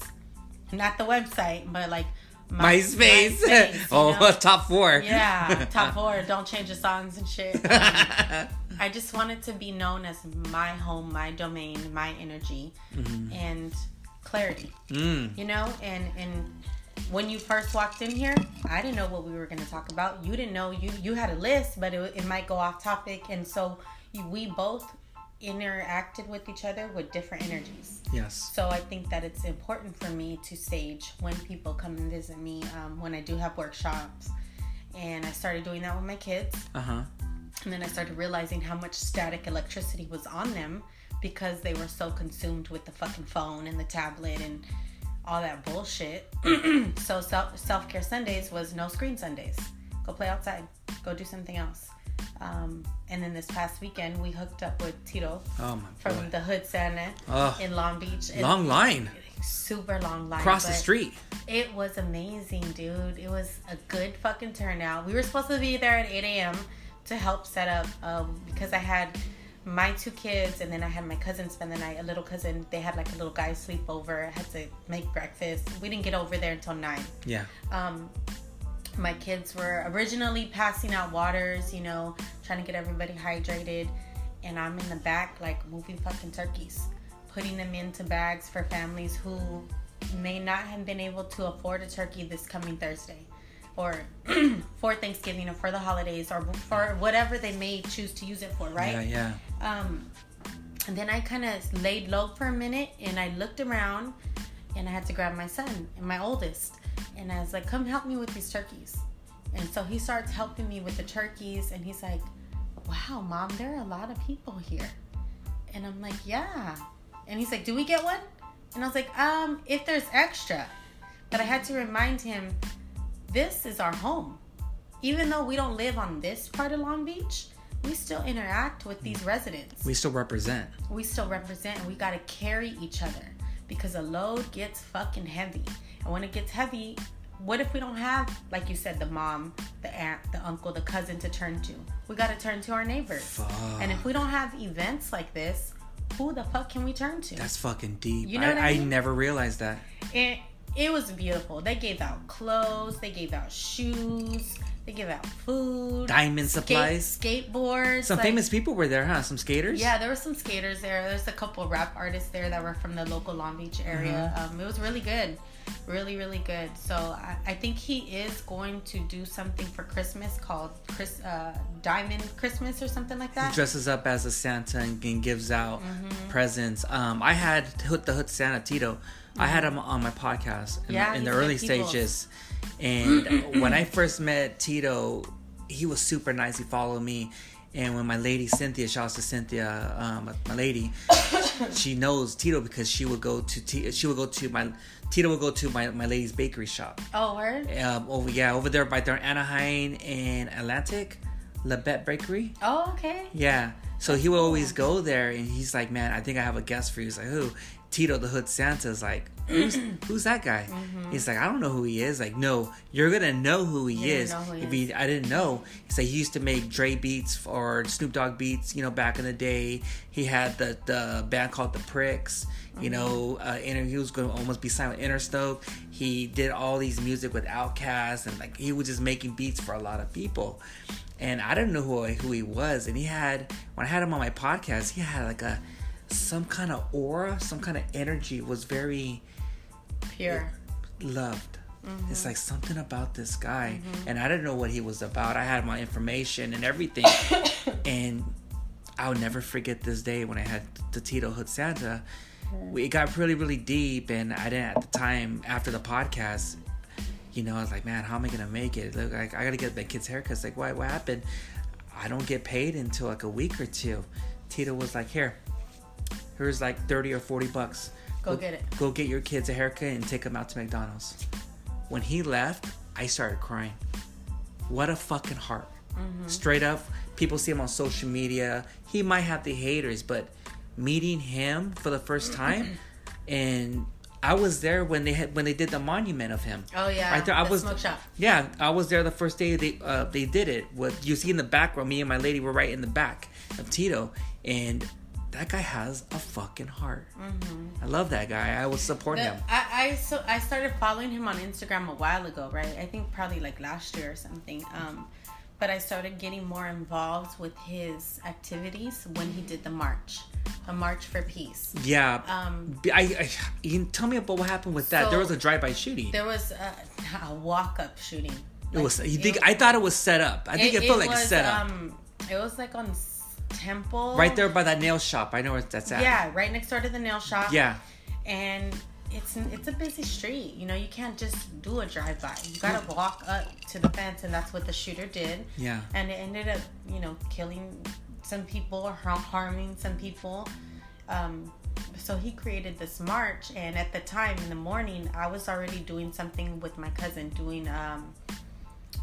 Speaker 2: not the website, but like my
Speaker 1: MySpace.
Speaker 2: my space,
Speaker 1: oh,
Speaker 2: know?
Speaker 1: top four.
Speaker 2: Yeah, top four. Don't change the songs and shit. Um, I just want it to be known as my home, my domain, my energy, and clarity.
Speaker 1: Mm.
Speaker 2: You know, and and when you first walked in here, I didn't know what we were going to talk about. You didn't know you you had a list, but it, it might go off topic, and so we both interacted with each other with different energies.
Speaker 1: Yes.
Speaker 2: So I think that it's important for me to stage when people come and visit me, um, when I do have workshops. And I started doing that with my kids.
Speaker 1: Uh huh.
Speaker 2: And then I started realizing how much static electricity was on them because they were so consumed with the fucking phone and the tablet and all that bullshit. so self care Sundays was no screen Sundays. Go play outside. Go do something else. Um, and then this past weekend we hooked up with Tito
Speaker 1: Oh
Speaker 2: from the Hood Santa
Speaker 1: Oh,
Speaker 2: in Long Beach.
Speaker 1: Long line
Speaker 2: super long line
Speaker 1: across the street.
Speaker 2: It was amazing, dude. It was a good fucking turnout. We were supposed to be there at 8 a.m. to help set up um, because I had my two kids and then I had my cousin spend the night. A little cousin, they had like a little guy sleepover. I had to make breakfast. We didn't get over there until 9.
Speaker 1: Yeah.
Speaker 2: Um, my kids were originally passing out waters, you know, trying to get everybody hydrated. And I'm in the back, like moving fucking turkeys, putting them into bags for families who may not have been able to afford a turkey this coming Thursday or for Thanksgiving or for the holidays or for whatever they may choose to use it for, right?
Speaker 1: Yeah. Yeah.
Speaker 2: Um, and then I kind of laid low for a minute and I looked around and I had to grab my son and my oldest. And I was like, come help me with these turkeys. And so he starts helping me with the turkeys and he's like, wow, mom, there are a lot of people here. And I'm like, yeah. And he's like, do we get one? And I was like, um, if there's extra. But I had to remind him, this is our home. Even though we don't live on this part of Long Beach, we still interact with these residents
Speaker 1: We still represent.
Speaker 2: we still represent and we got to carry each other because a load gets fucking heavy and when it gets heavy what if we don't have like you said the mom the aunt the uncle the cousin to turn to we got to turn to our neighbors
Speaker 1: Fuck.
Speaker 2: and if we don't have events like this who the fuck can we turn to
Speaker 1: That's fucking deep.
Speaker 2: You know
Speaker 1: I,
Speaker 2: what I mean?
Speaker 1: I never realized that.
Speaker 2: It was beautiful they gave out clothes they gave out shoes they gave out food
Speaker 1: Diamond
Speaker 2: skate-
Speaker 1: supplies.
Speaker 2: skateboards
Speaker 1: Some
Speaker 2: like-
Speaker 1: famous people were there, huh? Some skaters.
Speaker 2: Yeah, there were some skaters there. There's a couple rap artists there that were from the local Long Beach area.
Speaker 1: Mm-hmm.
Speaker 2: Um, it was really good, really, really good. So I, I think he is going to do something for Christmas called Chris uh, Diamond Christmas or something like that.
Speaker 1: He dresses up as a Santa and, gives out
Speaker 2: Mm-hmm.
Speaker 1: presents. Um, I had Hood the Hood Santa Tito. I had him on my podcast in.
Speaker 2: Yeah,
Speaker 1: the, in the early stages. And when I first met Tito, he was super nice. He followed me. And when my lady Cynthia, shouts to Cynthia, um, my lady, she knows Tito because she would go to T- she would go to my Tito would go to my, my lady's bakery shop.
Speaker 2: oh, word.
Speaker 1: Um, over yeah, over there by there Anaheim and Atlantic, Labette Bakery.
Speaker 2: Oh, okay.
Speaker 1: Yeah. So he would always go there, and he's like, "Man, I think I have a guest for you." He's like, "Who?" Tito the Hood Santa's like, "Who's who's that guy?" He's like, "I don't know who he is." Like, no, you're gonna know who he
Speaker 2: You're
Speaker 1: is.
Speaker 2: who he
Speaker 1: if
Speaker 2: is.
Speaker 1: I didn't know. He's like, he used to make Dre beats or Snoop Dogg beats. You know, back in the day, he had the the band called the Pricks. You know, uh, inter- he was going to almost be signed with Interscope. He did all these music with Outkast, and like he was just making beats for a lot of people and I didn't know who who he was. And he had when I had him on my podcast, he had like a some kind of aura, some kind of energy. Was very
Speaker 2: Pure.
Speaker 1: loved.
Speaker 2: Mm-hmm.
Speaker 1: It's like something about this guy, and I didn't know what he was about. I had my information and everything, and I'll never forget this day when I had the Tito Hood Santa. We, it got really, really deep, and I didn't at the time after the podcast. You know, I was like, man, how am I gonna make it? Look, like I gotta get the kids' haircuts. Like, why? What happened? I don't get paid until like a week or two. Tito was like, here, here's like thirty or forty bucks.
Speaker 2: Go get it.
Speaker 1: Go get your kids a haircut and take them out to McDonald's. When he left, I started crying. What a fucking heart.
Speaker 2: Mm-hmm.
Speaker 1: Straight up, people see him on social media. He might have the haters, but meeting him for the first time and I was there when they had when they did the monument of him.
Speaker 2: Oh yeah,
Speaker 1: right there. I
Speaker 2: the
Speaker 1: was
Speaker 2: smoke shop.
Speaker 1: yeah, I was there the first day they uh, they did it. What you see in the back row, me and my lady were right in the back of Tito, and that guy has a fucking heart. I love that guy. I will support
Speaker 2: Mm-hmm. The-
Speaker 1: him.
Speaker 2: I, I so I started following him on Instagram a while ago, right? I think probably like last year or something. Um, but I started getting more involved with his activities when he did the march, a march for peace.
Speaker 1: Yeah.
Speaker 2: Um,
Speaker 1: I, I you can tell me about what happened with that.
Speaker 2: So-
Speaker 1: there was a drive-by shooting.
Speaker 2: there was a, a walk-up shooting.
Speaker 1: it was. You think?
Speaker 2: it-
Speaker 1: I thought it was set up. I think it, felt like
Speaker 2: was,
Speaker 1: set up.
Speaker 2: Um, it was like on Temple,
Speaker 1: right there by that nail shop. I know where that's at.
Speaker 2: Yeah, right next door to the nail shop.
Speaker 1: Yeah.
Speaker 2: and it's it's a busy street. You know, you can't just do a drive by. You gotta walk up to the fence, and that's what the shooter did.
Speaker 1: Yeah.
Speaker 2: And it ended up, you know, killing some people or harming some people. Um, so he created this march, and at the time in the morning, I was already doing something with my cousin, doing um,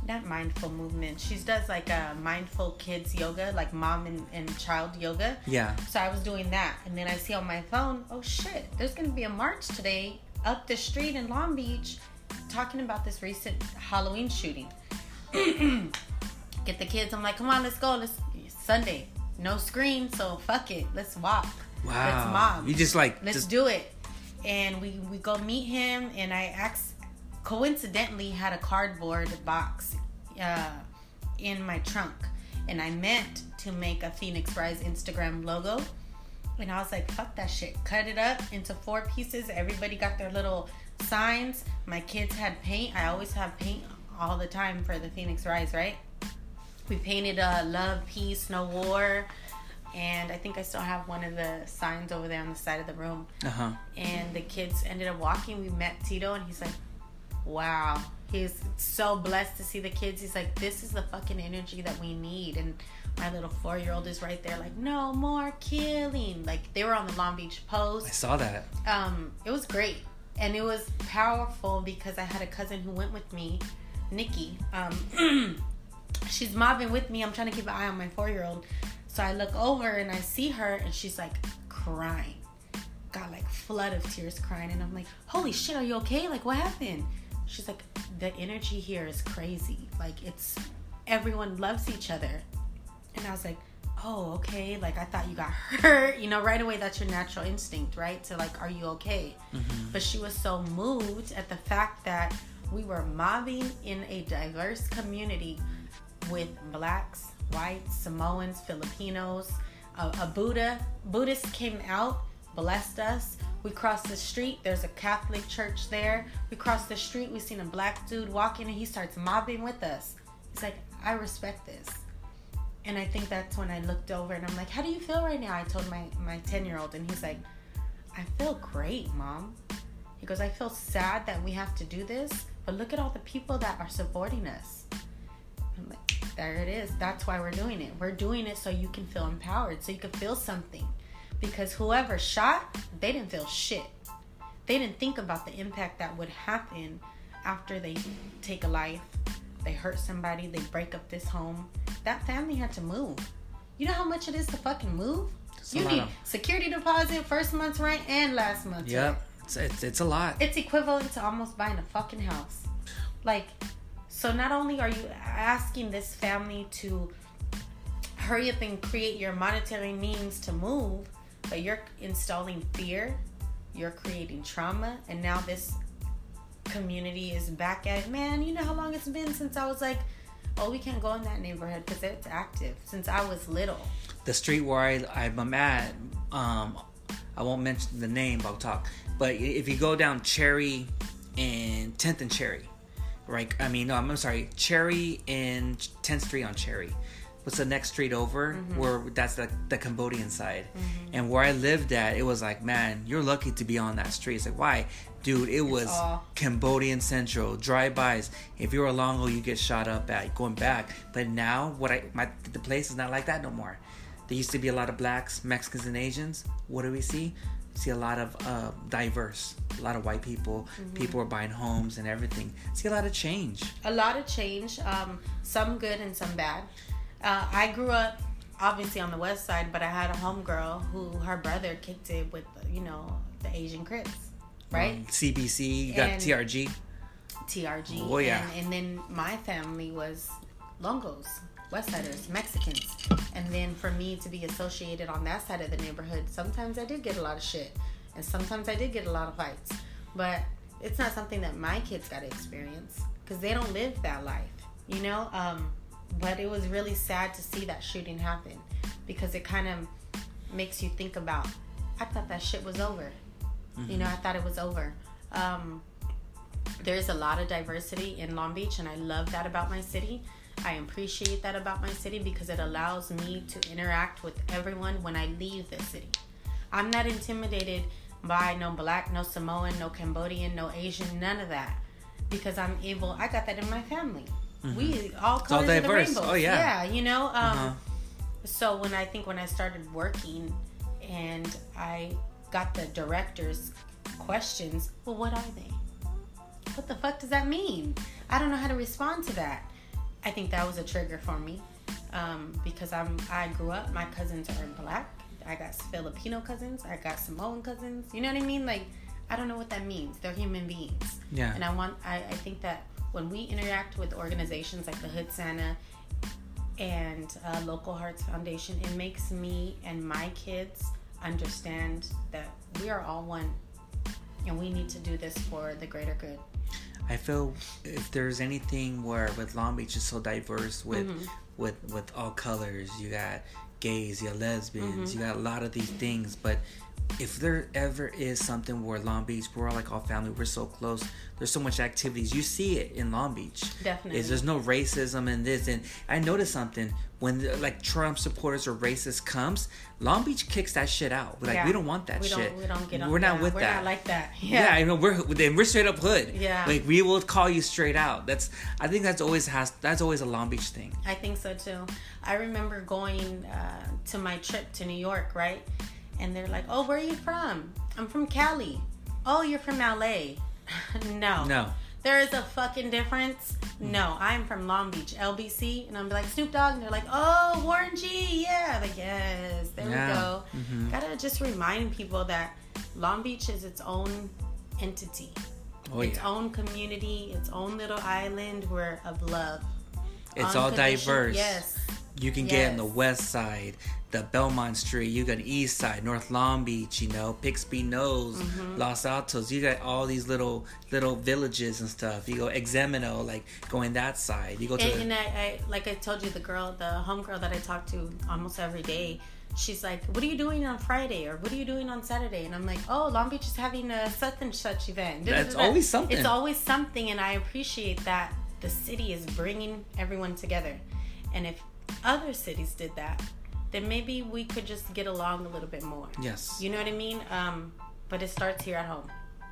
Speaker 2: not mindful movement. She does like a mindful kids yoga, like mom and, and child yoga.
Speaker 1: Yeah.
Speaker 2: So I was doing that, and then I see on my phone, oh shit, there's gonna be a march today up the street in Long Beach, talking about this recent Halloween shooting. Get the kids. I'm like, come on, let's go. Let's Sunday, no screen, so fuck it, let's walk. Let's
Speaker 1: Wow.
Speaker 2: mob.
Speaker 1: You just like
Speaker 2: Let's
Speaker 1: just
Speaker 2: do it. And we we go meet him, and I ax- coincidentally had a cardboard box uh, in my trunk, and I meant to make a Phoenix Rise Instagram logo. And I was like, fuck that shit. Cut it up into four pieces. Everybody got their little signs. My kids had paint. I always have paint all the time for the Phoenix Rise, right? We painted uh, love, peace, no war. And I think I still have one of the signs over there on the side of the room.
Speaker 1: uh huh.
Speaker 2: And the kids ended up walking. We met Tito, and he's like, wow. He's so blessed to see the kids. He's like, this is the fucking energy that we need. And my little four year old is right there, like, no more killing. Like, they were on the Long Beach Post
Speaker 1: I saw that.
Speaker 2: um, it was great and it was powerful because I had a cousin who went with me, Nikki. Um, she's mobbing with me. I'm trying to keep an eye on my four year old. So I look over and I see her and she's like crying. Got like flood of tears crying and I'm like, holy shit, are you okay? Like what happened? She's like, the energy here is crazy. Like it's everyone loves each other. And I was like, oh, okay. Like I thought you got hurt. You know, right away that's your natural instinct, right? To like, are you okay? Mm-hmm. But she was so moved at the fact that we were mobbing in a diverse community with blacks, whites, Samoans, Filipinos. A, a Buddha Buddhist came out, blessed us. We crossed the street. There's a Catholic church there. We crossed the street. We seen a black dude walking, and he starts mobbing with us. He's like, I respect this. And I think that's when I looked over and I'm like, How do you feel right now? I told my my ten year old, and he's like, I feel great, mom. He goes, I feel sad that we have to do this, but look at all the people that are supporting us. I'm like, there it is. That's why we're doing it. We're doing it so you can feel empowered, so you can feel something. Because whoever shot, they didn't feel shit. They didn't think about the impact that would happen after they take a life, they hurt somebody, they break up this home. That family had to move. You know how much it is to fucking move?
Speaker 1: a
Speaker 2: you need
Speaker 1: of-
Speaker 2: security deposit, first month's rent, and last month's rent
Speaker 1: Yep. It's, it's it's a lot.
Speaker 2: it's equivalent to almost buying a fucking house. Like, so not only are you asking this family to hurry up and create your monetary means to move, but you're installing fear, you're creating trauma, and now this community is back at it. Man, you know how long it's been since I was like, oh, we can't go in that neighborhood because it's active since I was little.
Speaker 1: the street where I, I'm at, um, I won't mention the name, but I'll talk. But if you go down Cherry and 10th and Cherry, right? I mean, no, I'm, I'm sorry, Cherry and 10th Street on Cherry. What's the next street over? Where that's the, the Cambodian side. And where I lived at, it was like, man, you're lucky to be on that street. It's like, why? Dude, it was Cambodian Central, drive-bys. If you're a Longo, you get shot up at going back. But now, what I my the place is not like that no more. There used to be a lot of blacks, Mexicans, and Asians. What do we see? See a lot of uh, diverse, a lot of white people. People are buying homes and everything. See a lot of change.
Speaker 2: a lot of change um, some good and some bad uh, i grew up obviously on the west side but i had a homegirl who her brother kicked it with you know the asian crips right?
Speaker 1: Um, CBC, you got
Speaker 2: And-
Speaker 1: TRG.
Speaker 2: TRG.
Speaker 1: Oh, yeah.
Speaker 2: And, and then my family was Longos, West Westsiders, Mexicans. And then for me to be associated on that side of the neighborhood, sometimes I did get a lot of shit. And sometimes I did get a lot of fights. But it's not something that my kids got to experience because they don't live that life, you know? Um, but it was really sad to see that shooting happen because it kind of makes you think about, I thought that shit was over. You know, I thought it was over. Um, there's a lot of diversity in Long Beach, and I love that about my city. I appreciate that about my city because it allows me to interact with everyone when I leave the city. I'm not intimidated by no black, no Samoan, no Cambodian, no Asian, none of that. Because I'm able, I got that in my family. We all colors
Speaker 1: all
Speaker 2: of the rainbow.
Speaker 1: Oh, yeah.
Speaker 2: Yeah, you know. Um,
Speaker 1: Uh-huh.
Speaker 2: so when I think when I started working and I got the director's questions, well, what are they? What the fuck does that mean? I don't know how to respond to that. I think that was a trigger for me um, because I'm I grew up. My cousins are black. I got Filipino cousins. I got Samoan cousins. You know what I mean? Like I don't know what that means. They're human beings.
Speaker 1: Yeah.
Speaker 2: And I want. I, I think that when we interact with organizations like the Hood Santa and uh, Local Hearts Foundation, it makes me and my kids understand that we are all one, and we need to do this for the greater good.
Speaker 1: I feel if there's anything where with Long Beach is so diverse with
Speaker 2: Mm-hmm.
Speaker 1: with with all colors, you got gays, you got lesbians,
Speaker 2: Mm-hmm.
Speaker 1: you got a lot of these things, but if there ever is something where Long Beach, we're all like all family, we're so close. There's so much activities. You see it in Long Beach.
Speaker 2: Definitely.
Speaker 1: Is there's no racism in this, and I noticed something when the, like Trump supporters or racists comes, Long Beach kicks that shit out. We're Like
Speaker 2: Yeah.
Speaker 1: we don't want that
Speaker 2: we
Speaker 1: shit.
Speaker 2: Don't, we don't get on.
Speaker 1: We're not
Speaker 2: yeah,
Speaker 1: with
Speaker 2: we're
Speaker 1: that.
Speaker 2: not like that.
Speaker 1: Yeah,
Speaker 2: Yeah.
Speaker 1: I know we're then we're straight up hood.
Speaker 2: Yeah.
Speaker 1: like we will call you straight out. That's I think that's always has that's always a Long Beach thing.
Speaker 2: I think so too. I remember going uh, to my trip to New York, right? And they're like, "Oh, where are you from?" I'm from Cali. Oh, you're from LA. no.
Speaker 1: No,
Speaker 2: There is a fucking difference. No, I'm from Long Beach, LBC, and I'm like Snoop Dogg, and they're like, "Oh, Warren G, yeah." Like, yes, there
Speaker 1: Yeah.
Speaker 2: we go.
Speaker 1: Mhm.
Speaker 2: Gotta just remind people that Long Beach is its own entity,
Speaker 1: oh
Speaker 2: its
Speaker 1: yeah,
Speaker 2: own community, its own little island. Where of love.
Speaker 1: it's all diverse.
Speaker 2: Yes.
Speaker 1: You can get on the west side, the Belmont Street. You got east side, North Long Beach. You know, Bixby Knolls,
Speaker 2: Mm-hmm.
Speaker 1: Los Altos. You got all these little little villages and stuff. You go Examino, like going that side. You go to
Speaker 2: And, and I, I, like I told you, the girl, the homegirl that I talk to almost every day, she's like, "What are you doing on Friday? Or what are you doing on Saturday?" And I'm like, "Oh, Long Beach is having a such and such event."
Speaker 1: That's always something.
Speaker 2: It's always something, and I appreciate that the city is bringing everyone together. And if other cities did that, then maybe we could just get along a little bit more.
Speaker 1: yes,
Speaker 2: You know what I mean? Um, but it starts here at home.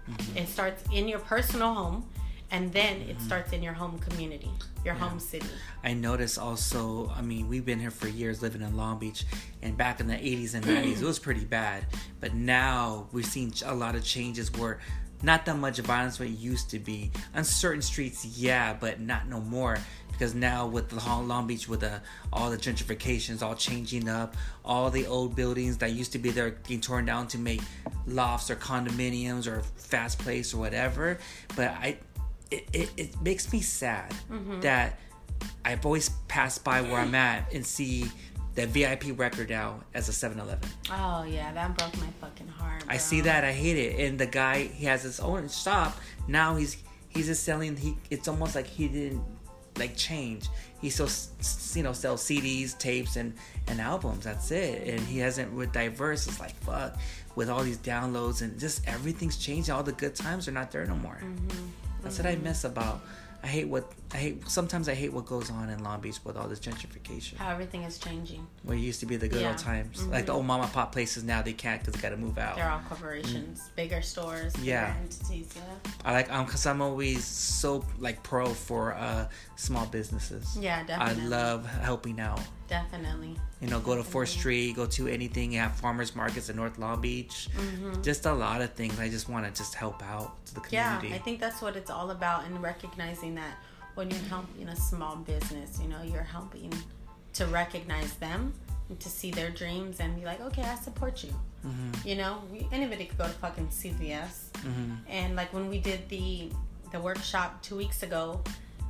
Speaker 1: Mm-hmm.
Speaker 2: It starts in your personal home, and then it starts in your home community, your home city.
Speaker 1: I notice also, I mean, we've been here for years living in Long Beach, and back in the 80s and 90s, it was pretty bad. But now we've seen a lot of changes where not that much violence what it used to be. On certain streets, yeah, but not no more. Because now with the Long Long Beach, with the, all the gentrifications all changing up, all the old buildings that used to be there being torn down to make lofts or condominiums or fast place or whatever. But I, it, it, it makes me sad mm-hmm. that I've always passed by where I'm at and see that VIP record now as a 7-Eleven.
Speaker 2: Oh yeah, that broke my fucking heart.
Speaker 1: I see that, I hate it. And the guy, he has his own shop. Now he's he's just selling. He it's almost like he didn't like change. He still you know sells CDs, tapes, and and albums. That's it. And he hasn't with diverse. It's like fuck with all these downloads and just everything's changed. All the good times are not there no more. Mm-hmm. That's what I mm-hmm. miss about. I hate what I hate. Sometimes I hate what goes on in Long Beach with all this gentrification.
Speaker 2: how everything is changing.
Speaker 1: Where it used to be the good
Speaker 2: Yeah.
Speaker 1: old times, like the old mama pop places. Now they can't because they got to move out.
Speaker 2: They're all corporations, bigger stores, bigger
Speaker 1: Yeah.
Speaker 2: entities. Yeah,
Speaker 1: I like um because I'm always so like pro for uh small businesses.
Speaker 2: yeah, definitely.
Speaker 1: I love helping out.
Speaker 2: Definitely.
Speaker 1: You know, go to Fourth Street, go to anything. You have farmers markets in North Long Beach.
Speaker 2: Mm-hmm.
Speaker 1: Just a lot of things. I just want to just help out to the community. Yeah.
Speaker 2: I think that's what it's all about, and recognizing that when you're helping a small business, you know, you're helping to recognize them and to see their dreams and be like, okay, I support you.
Speaker 1: Mm-hmm.
Speaker 2: You know, we, anybody could go to fucking CVS Mm-hmm. And like when we did the the workshop two weeks ago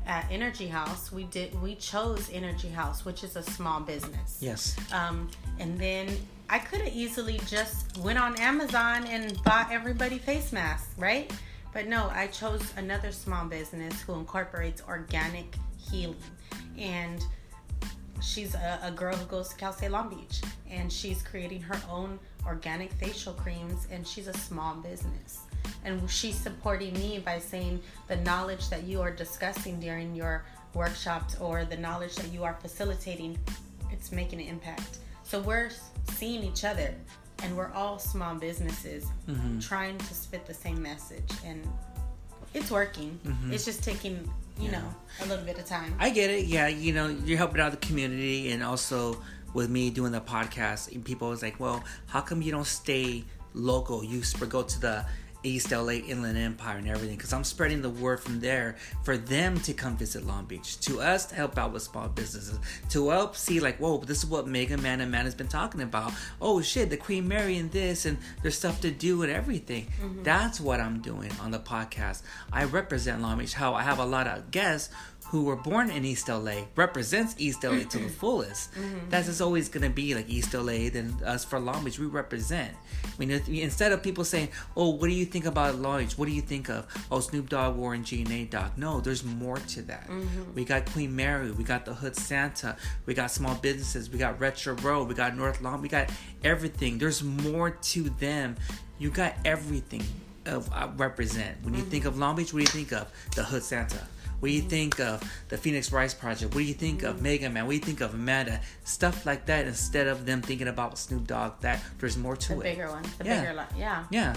Speaker 2: at Energy House, we did we chose Energy House, which is a small business.
Speaker 1: Yes.
Speaker 2: Um, and then I could have easily just went on Amazon and bought everybody face masks, right? But no, I chose another small business who incorporates organic healing. And she's a, a girl who goes to Cal State Long Beach and she's creating her own organic facial creams and she's a small business. And she's supporting me by saying the knowledge that you are discussing during your workshops or the knowledge that you are facilitating, it's making an impact. So we're seeing each other and we're all small businesses mm-hmm. trying to spit the same message and it's working. Mm-hmm. It's just taking, you yeah. know, a little bit of time.
Speaker 1: I get it. Yeah, you know, you're helping out the community and also with me doing the podcast, people was like, "Well, how come you don't stay local? You go to the East LA Inland Empire and everything because I'm spreading the word from there for them to come visit Long Beach, to us to help out with small businesses, to help see like, whoa, this is what Mega Man and Man has been talking about. Oh shit, the Queen Mary and this, and there's stuff to do and everything. Mm-hmm. That's what I'm doing on the podcast. I represent Long Beach. How I have a lot of guests who were born in East LA represents East LA to the fullest. Mm-hmm. That's just always gonna be like East LA. Then us for Long Beach, we represent. I mean, if, instead of people saying, "Oh, what do you think about Long Beach? What do you think of oh Snoop Dogg, Warren G, Nate Dogg?" No, there's more to that. Mm-hmm. We got Queen Mary, we got the Hood Santa, we got small businesses, we got Retro Road, we got North Long, we got everything. There's more to them. You got everything of uh, represent. When you mm-hmm. think of Long Beach, what do you think of? The Hood Santa. What do you think of the Phoenix Rise Project? What do you think of Mega Man? What do you think of Amanda? Stuff like that instead of them thinking about Snoop Dogg. That there's more to it.
Speaker 2: the
Speaker 1: it.
Speaker 2: Bigger one, the yeah. bigger one, yeah.
Speaker 1: Yeah.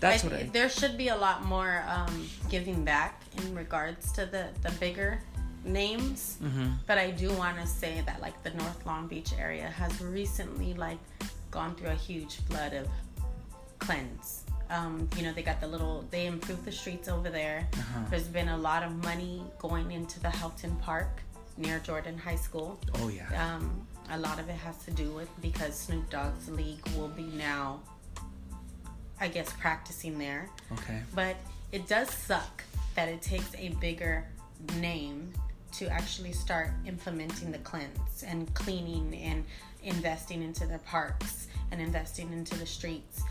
Speaker 1: That's
Speaker 2: I,
Speaker 1: what I.
Speaker 2: There should be a lot more um, giving back in regards to the the bigger names, mm-hmm. but I do want to say that like the North Long Beach area has recently like gone through a huge flood of cleanse um, you know, they got the little, they improved the streets over there. Uh-huh. There's been a lot of money going into the Houghton Park near Jordan High School.
Speaker 1: Oh, yeah.
Speaker 2: Um, a lot of it has to do with because Snoop Dogg's league will be now, I guess, practicing there.
Speaker 1: Okay.
Speaker 2: But it does suck that it takes a bigger name to actually start implementing the cleanse and cleaning and investing into their parks and investing into the streets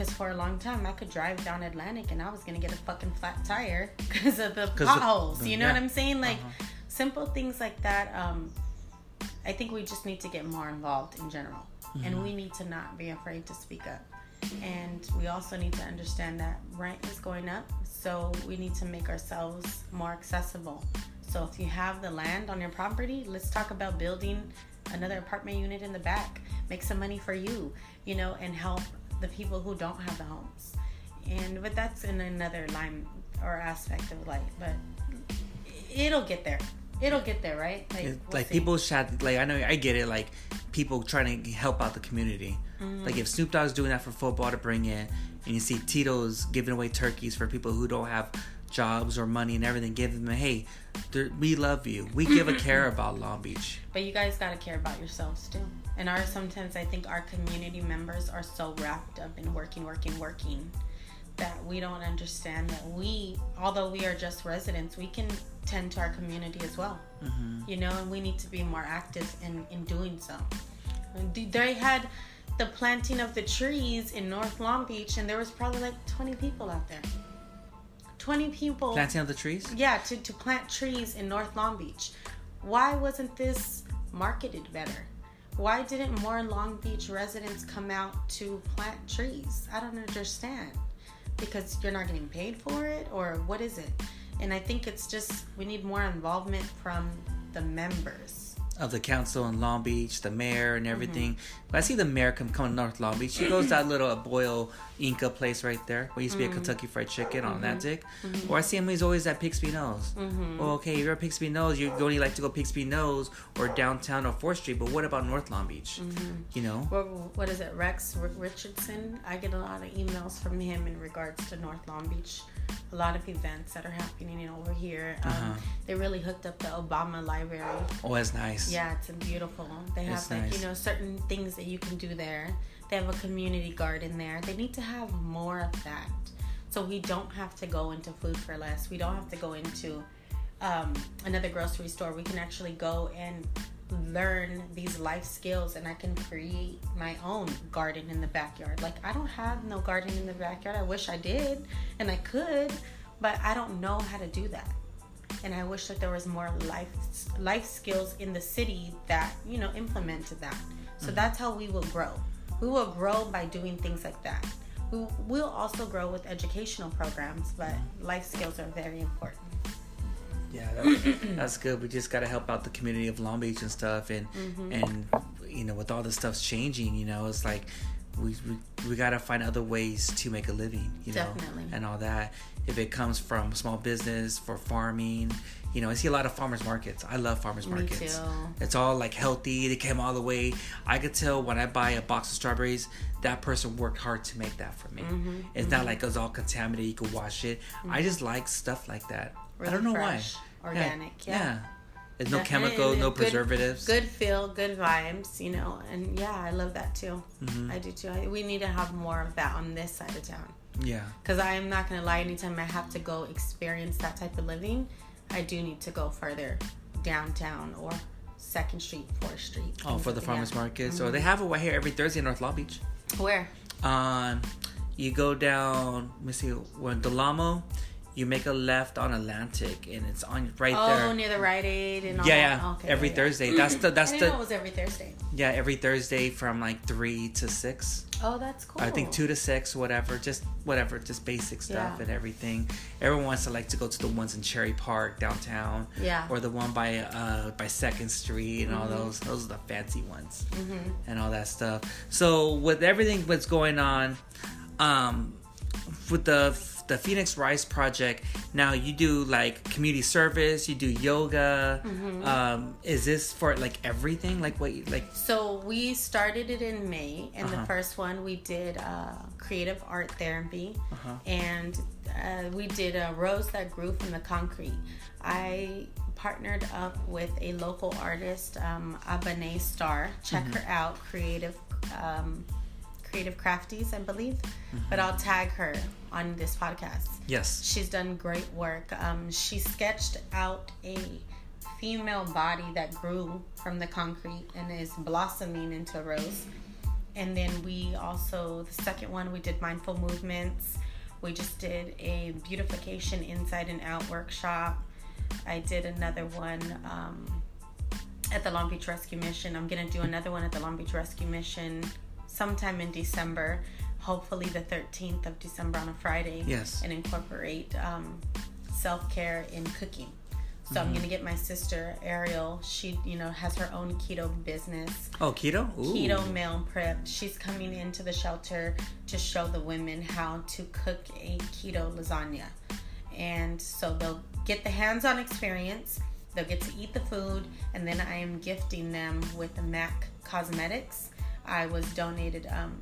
Speaker 2: because for a long time, I could drive down Atlantic and I was gonna get a fucking flat tire because of the potholes. you know yeah. what I'm saying? Like uh-huh. simple things like that. Um, I think we just need to get more involved in general, mm-hmm. and we need to not be afraid to speak up. And we also need to understand that rent is going up, so we need to make ourselves more accessible. So if you have the land on your property, let's talk about building another apartment unit in the back. Make some money for you, you know, and help the people who don't have the homes. And but that's in another line or aspect of life. But it'll get there. It'll get there, right?
Speaker 1: Like, we'll like people should like I know I get it. Like people trying to help out the community. Mm-hmm. Like if Snoop Dogg's doing that for football to bring in, and you see Tito's giving away turkeys for people who don't have jobs or money and everything, give them a hey, we love you. We give a care about Long Beach.
Speaker 2: But you guys gotta care about yourselves too. And our sometimes I think our community members are so wrapped up in working, working, working that we don't understand that we, although we are just residents, we can tend to our community as well. Mm-hmm. You know, and we need to be more active in in doing so. They had the planting of the trees in North Long Beach, and there was probably like 20 people out there. 20 people
Speaker 1: planting of the trees
Speaker 2: yeah to, to plant trees in north long beach why wasn't this marketed better why didn't more long beach residents come out to plant trees i don't understand because you're not getting paid for it or what is it and i think it's just we need more involvement from the members
Speaker 1: of the council in Long Beach, the mayor and everything. Mm-hmm. I see the mayor come coming North Long Beach. She goes that little Boyle Inca place right there, where used to be mm-hmm. a Kentucky Fried Chicken on that dick. Mm-hmm. Or I see him; he's always at Bixby Knolls. Mm-hmm. Well, okay, you're at Bixby Knolls. You only like to go Bixby Knolls or downtown or Fourth Street. But what about North Long Beach?
Speaker 2: Mm-hmm.
Speaker 1: You know,
Speaker 2: what, what is it, Rex Richardson? I get a lot of emails from him in regards to North Long Beach a lot of events that are happening over here. Um, uh-huh. They really hooked up the Obama Library.
Speaker 1: Oh, that's nice.
Speaker 2: Yeah, it's beautiful. They have like nice. you know certain things that you can do there. They have a community garden there. They need to have more of that, So we don't have to go into food for less. We don't have to go into um, another grocery store. We can actually go and learn these life skills and I can create my own garden in the backyard. Like I don't have no garden in the backyard. I wish I did and I could, but I don't know how to do that. And I wish that there was more life life skills in the city that, you know, implemented that. So mm-hmm. that's how we will grow. We will grow by doing things like that. We will also grow with educational programs, but life skills are very important.
Speaker 1: Yeah, that, that's good. We just got to help out the community of Long Beach and stuff, and mm-hmm. and you know, with all this stuff's changing, you know, it's like we we, we got to find other ways to make a living, you know, Definitely. and all that. If it comes from small business for farming, you know, I see a lot of farmers markets. I love farmers me markets. Too. It's all like healthy. They came all the way. I could tell when I buy a box of strawberries, that person worked hard to make that for me. Mm-hmm. It's mm-hmm. not like it's all contaminated. You can wash it. Mm-hmm. I just like stuff like that. Really I don't know fresh,
Speaker 2: why. Organic, yeah. yeah. yeah.
Speaker 1: There's no chemical, no good, preservatives.
Speaker 2: Good feel, good vibes, you know, and yeah, I love that too. Mm-hmm. I do too. I, we need to have more of that on this side of town.
Speaker 1: Yeah.
Speaker 2: Because I'm not gonna lie, anytime I have to go experience that type of living, I do need to go further downtown or Second Street, Fourth Street.
Speaker 1: Oh, for the farmers market. Mm-hmm. So they have it right here every Thursday in North Long Beach.
Speaker 2: Where?
Speaker 1: Um, you go down. Let me see. Where Del Amo you make a left on Atlantic, and it's on right
Speaker 2: oh,
Speaker 1: there.
Speaker 2: Oh, near the Rite Aid and all
Speaker 1: yeah, yeah. Okay, every yeah, Thursday. That's the that's
Speaker 2: the. Know it was every Thursday.
Speaker 1: Yeah, every Thursday from like three to six.
Speaker 2: Oh, that's cool.
Speaker 1: I think two to six, whatever, just whatever, just basic stuff yeah. and everything. Everyone wants to like to go to the ones in Cherry Park downtown,
Speaker 2: yeah,
Speaker 1: or the one by uh by Second Street and mm-hmm. all those. Those are the fancy ones mm-hmm. and all that stuff. So with everything that's going on, um, with the the Phoenix Rise Project. Now you do like community service, you do yoga. Mm-hmm. Um, is this for like everything? Like what? Like
Speaker 2: so we started it in May, and uh-huh. the first one we did uh, creative art therapy, uh-huh. and uh, we did a rose that grew from the concrete. I partnered up with a local artist, um, Abane Star. Check mm-hmm. her out, creative. Um, Creative Crafties, I believe. Mm-hmm. But I'll tag her on this podcast.
Speaker 1: Yes.
Speaker 2: She's done great work. Um, she sketched out a female body that grew from the concrete and is blossoming into a rose. And then we also, the second one, we did mindful movements. We just did a beautification inside and out workshop. I did another one um, at the Long Beach Rescue Mission. I'm going to do another one at the Long Beach Rescue Mission sometime in December, hopefully the 13th of December on a Friday.
Speaker 1: Yes.
Speaker 2: And incorporate um, self care in cooking. So mm-hmm. I'm gonna get my sister Ariel. She, you know, has her own keto business.
Speaker 1: Oh, keto!
Speaker 2: Ooh. Keto meal prep. She's coming into the shelter to show the women how to cook a keto lasagna, and so they'll get the hands-on experience. They'll get to eat the food, and then I am gifting them with the MAC Cosmetics I was donated um,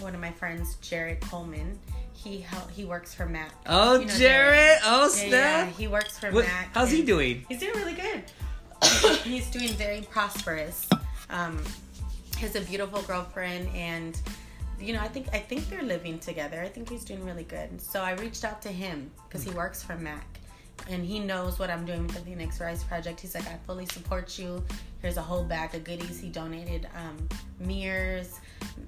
Speaker 2: one of my friends, Jared Coleman. He he works for Mac.
Speaker 1: Oh, you know, Jared. Jared. Oh, snap. Yeah,
Speaker 2: he works for what, Mac.
Speaker 1: How's he doing?
Speaker 2: He's doing really good. he's doing very prosperous. Um, he has a beautiful girlfriend, and you know, I think I think they're living together. I think he's doing really good. So I reached out to him because he works for Mac, and he knows what I'm doing with the Phoenix Rise Project. He's like, I fully support you. Here's a whole bag of goodies. He donated um, mirrors,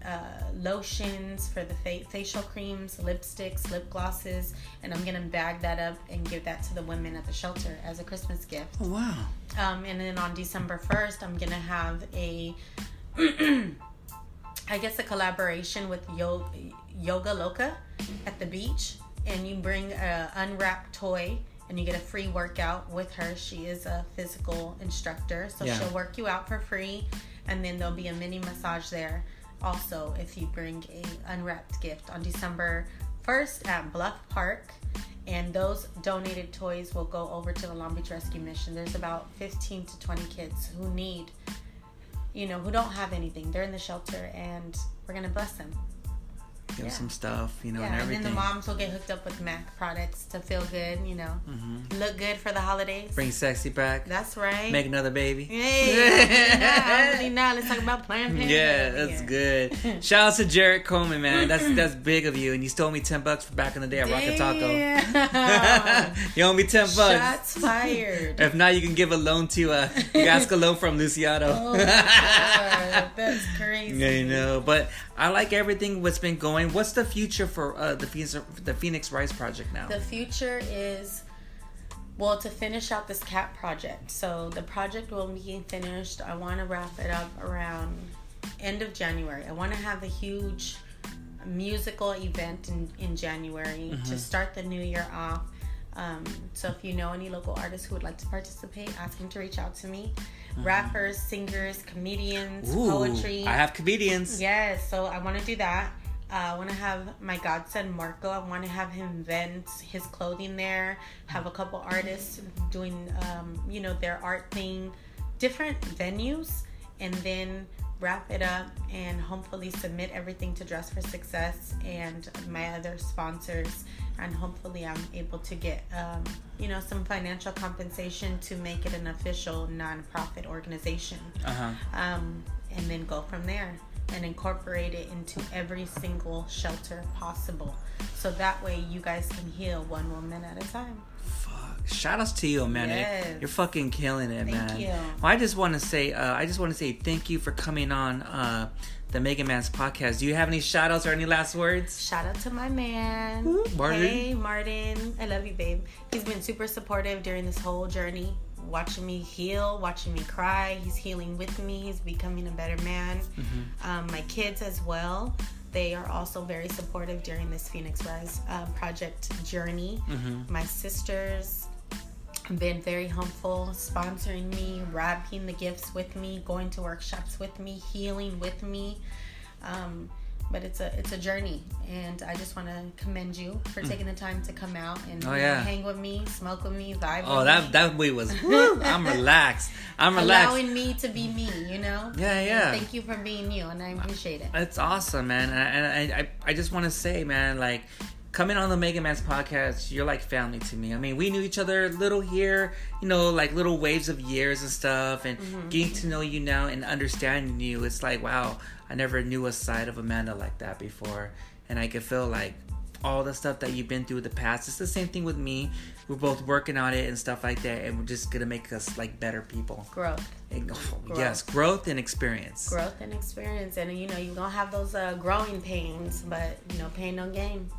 Speaker 2: uh, lotions for the fa- facial creams, lipsticks, lip glosses, and I'm gonna bag that up and give that to the women at the shelter as a Christmas gift.
Speaker 1: Oh wow!
Speaker 2: Um, and then on December 1st, I'm gonna have a, I guess a collaboration with Yoga, Yoga Loca at the beach, and you bring a unwrapped toy and you get a free workout with her. She is a physical instructor, so yeah. she'll work you out for free, and then there'll be a mini massage there. Also, if you bring a unwrapped gift on December 1st at Bluff Park, and those donated toys will go over to the Long Beach Rescue Mission. There's about 15 to 20 kids who need, you know, who don't have anything. They're in the shelter, and we're gonna bless them.
Speaker 1: Give
Speaker 2: Yeah.
Speaker 1: some stuff, you know,
Speaker 2: yeah,
Speaker 1: and everything.
Speaker 2: and then the moms will get hooked up with Mac products to feel good, you know, look good for the holidays.
Speaker 1: Mm-hmm. Bring sexy back.
Speaker 2: That's right.
Speaker 1: Make another baby.
Speaker 2: Hey, nah, really not. Let's talk about Planned Parenthood.
Speaker 1: Yeah, that's good. Shout out to Jared Coleman, man. That's that's big of you. And you stole me ten bucks for back in the day at Rocket Taco. You owe me ten bucks.
Speaker 2: Shots fired.
Speaker 1: If not, you can give a loan to uh, you ask a loan from Luciano.
Speaker 2: Oh my god, that's crazy.
Speaker 1: Yeah, you know, but I like everything what's been going. What's the future for uh, the Phoenix the Phoenix Rise project now?
Speaker 2: The future is well to finish out this cat project. So the project will be finished. I want to wrap it up around end of January. I want to have a huge musical event in in January
Speaker 1: Mm-hmm.
Speaker 2: to start the new year off. Um, so if you know any local artists who would like to participate, ask them to reach out to me. Rappers, singers, comedians,
Speaker 1: Mm-hmm. Ooh,
Speaker 2: poetry.
Speaker 1: I have comedians.
Speaker 2: Yes, so I want to do that. Uh, I want to have my godson Marco. I want to have him vent his clothing there. Have a couple artists doing, um, you know, their art thing, different venues, and then wrap it up and hopefully submit everything to Dress for Success and my other sponsors. And hopefully, I'm able to get, um, you know, some financial compensation to make it an official nonprofit organization
Speaker 1: Uh huh.
Speaker 2: um, and then go from there and incorporate it into every single shelter possible. So that way you guys can heal one woman at a time.
Speaker 1: Fuck. Shout outs to you, man.
Speaker 2: Yes.
Speaker 1: You're fucking killing it,
Speaker 2: Thank
Speaker 1: man.
Speaker 2: you.
Speaker 1: Well, I just want to say, uh, I just want to say thank you for coming on uh, the Mega Man's podcast. Do you have any shout outs or any last words?
Speaker 2: Shout out to my man.
Speaker 1: Ooh, Martin.
Speaker 2: Hey, Martin. I love you, babe. He's been super supportive during this whole journey, watching me heal, watching me cry. He's healing with me. He's becoming a better man.
Speaker 1: Mm-hmm.
Speaker 2: Um, my kids as well. They are also very supportive during this Phoenix Rise uh, project journey.
Speaker 1: Mm-hmm.
Speaker 2: My sisters have been very helpful, sponsoring me, wrapping the gifts with me, going to workshops with me, healing with me. Um, but it's a it's a journey, and I just want to commend you for hmm. taking the time to come out and.
Speaker 1: Oh, yeah.
Speaker 2: hang with me, smoke with me, vibe.
Speaker 1: Oh,
Speaker 2: with
Speaker 1: that
Speaker 2: me.
Speaker 1: that way was. I'm relaxed. I'm relaxed.
Speaker 2: allowing me to be me, you know.
Speaker 1: Yeah,
Speaker 2: And
Speaker 1: yeah.
Speaker 2: Thank you for being you, and I appreciate it.
Speaker 1: It's awesome, man. And I, and I, I just want to say, man, like, coming on the Mega Man's podcast, you're like family to me. I mean, we knew each other little here, you know, like little waves of years and stuff, and getting to know you now and understanding you. It's like, wow, I never knew a side of Amanda like that before. And I could feel like all the stuff that you've been through in the past. It's the same thing with me. We're both working on it and stuff like that, and we're just gonna make us like better people.
Speaker 2: Growth,
Speaker 1: And- Yes, growth and experience.
Speaker 2: growth, and experience, and you know you're gonna have those uh, growing pains, but you know pain no gain.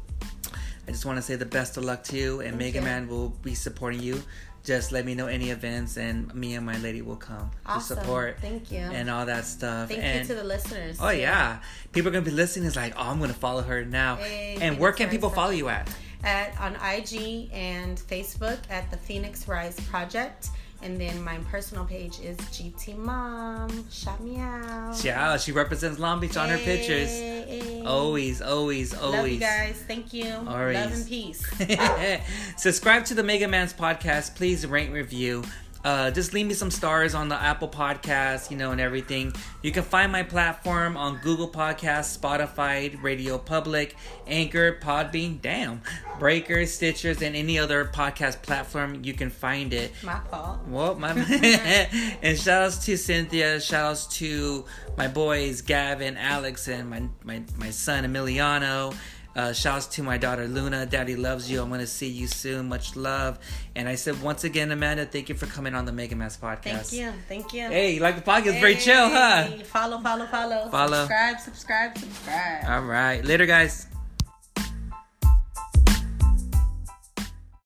Speaker 1: I just want to say the best of luck to you, and Mega
Speaker 2: you.
Speaker 1: Man will be supporting you. Just let me know any events, and me and my lady will come
Speaker 2: Awesome.
Speaker 1: to support
Speaker 2: Thank you.
Speaker 1: and all that stuff.
Speaker 2: Thank
Speaker 1: and
Speaker 2: you to the listeners.
Speaker 1: oh yeah, people are gonna be listening. It's like, oh, I'm gonna follow her now.
Speaker 2: Hey,
Speaker 1: and where can people follow you at?
Speaker 2: at on IG and Facebook at the Phoenix Rise Project. And then my personal page is GT Mom. Shout me out.
Speaker 1: She represents Long Beach on her pictures.
Speaker 2: Hey.
Speaker 1: Always, always, always.
Speaker 2: Love you guys. Thank you.
Speaker 1: Always.
Speaker 2: Love and peace.
Speaker 1: Subscribe to the Mega Man's podcast. Please rate review. Uh, just leave me some stars on the Apple Podcast, you know, and everything. You can find my platform on Google Podcasts, Spotify, Radio Public, Anchor, Podbean, damn, Breakers, Stitchers, and any other podcast platform you can find it.
Speaker 2: My fault.
Speaker 1: Well, my and shout outs to Cynthia, shout outs to my boys Gavin, Alex, and my my, my son Emiliano. Uh, shouts to my daughter Luna. Daddy loves you. I'm gonna see you soon. Much love. And I said once again, Amanda, thank you for coming on the Mega Man's podcast.
Speaker 2: Thank you. Thank you.
Speaker 1: Hey, you like the podcast? Very chill, huh?
Speaker 2: Follow, follow, follow.
Speaker 1: Follow.
Speaker 2: Subscribe, subscribe, subscribe.
Speaker 1: All right. Later, guys.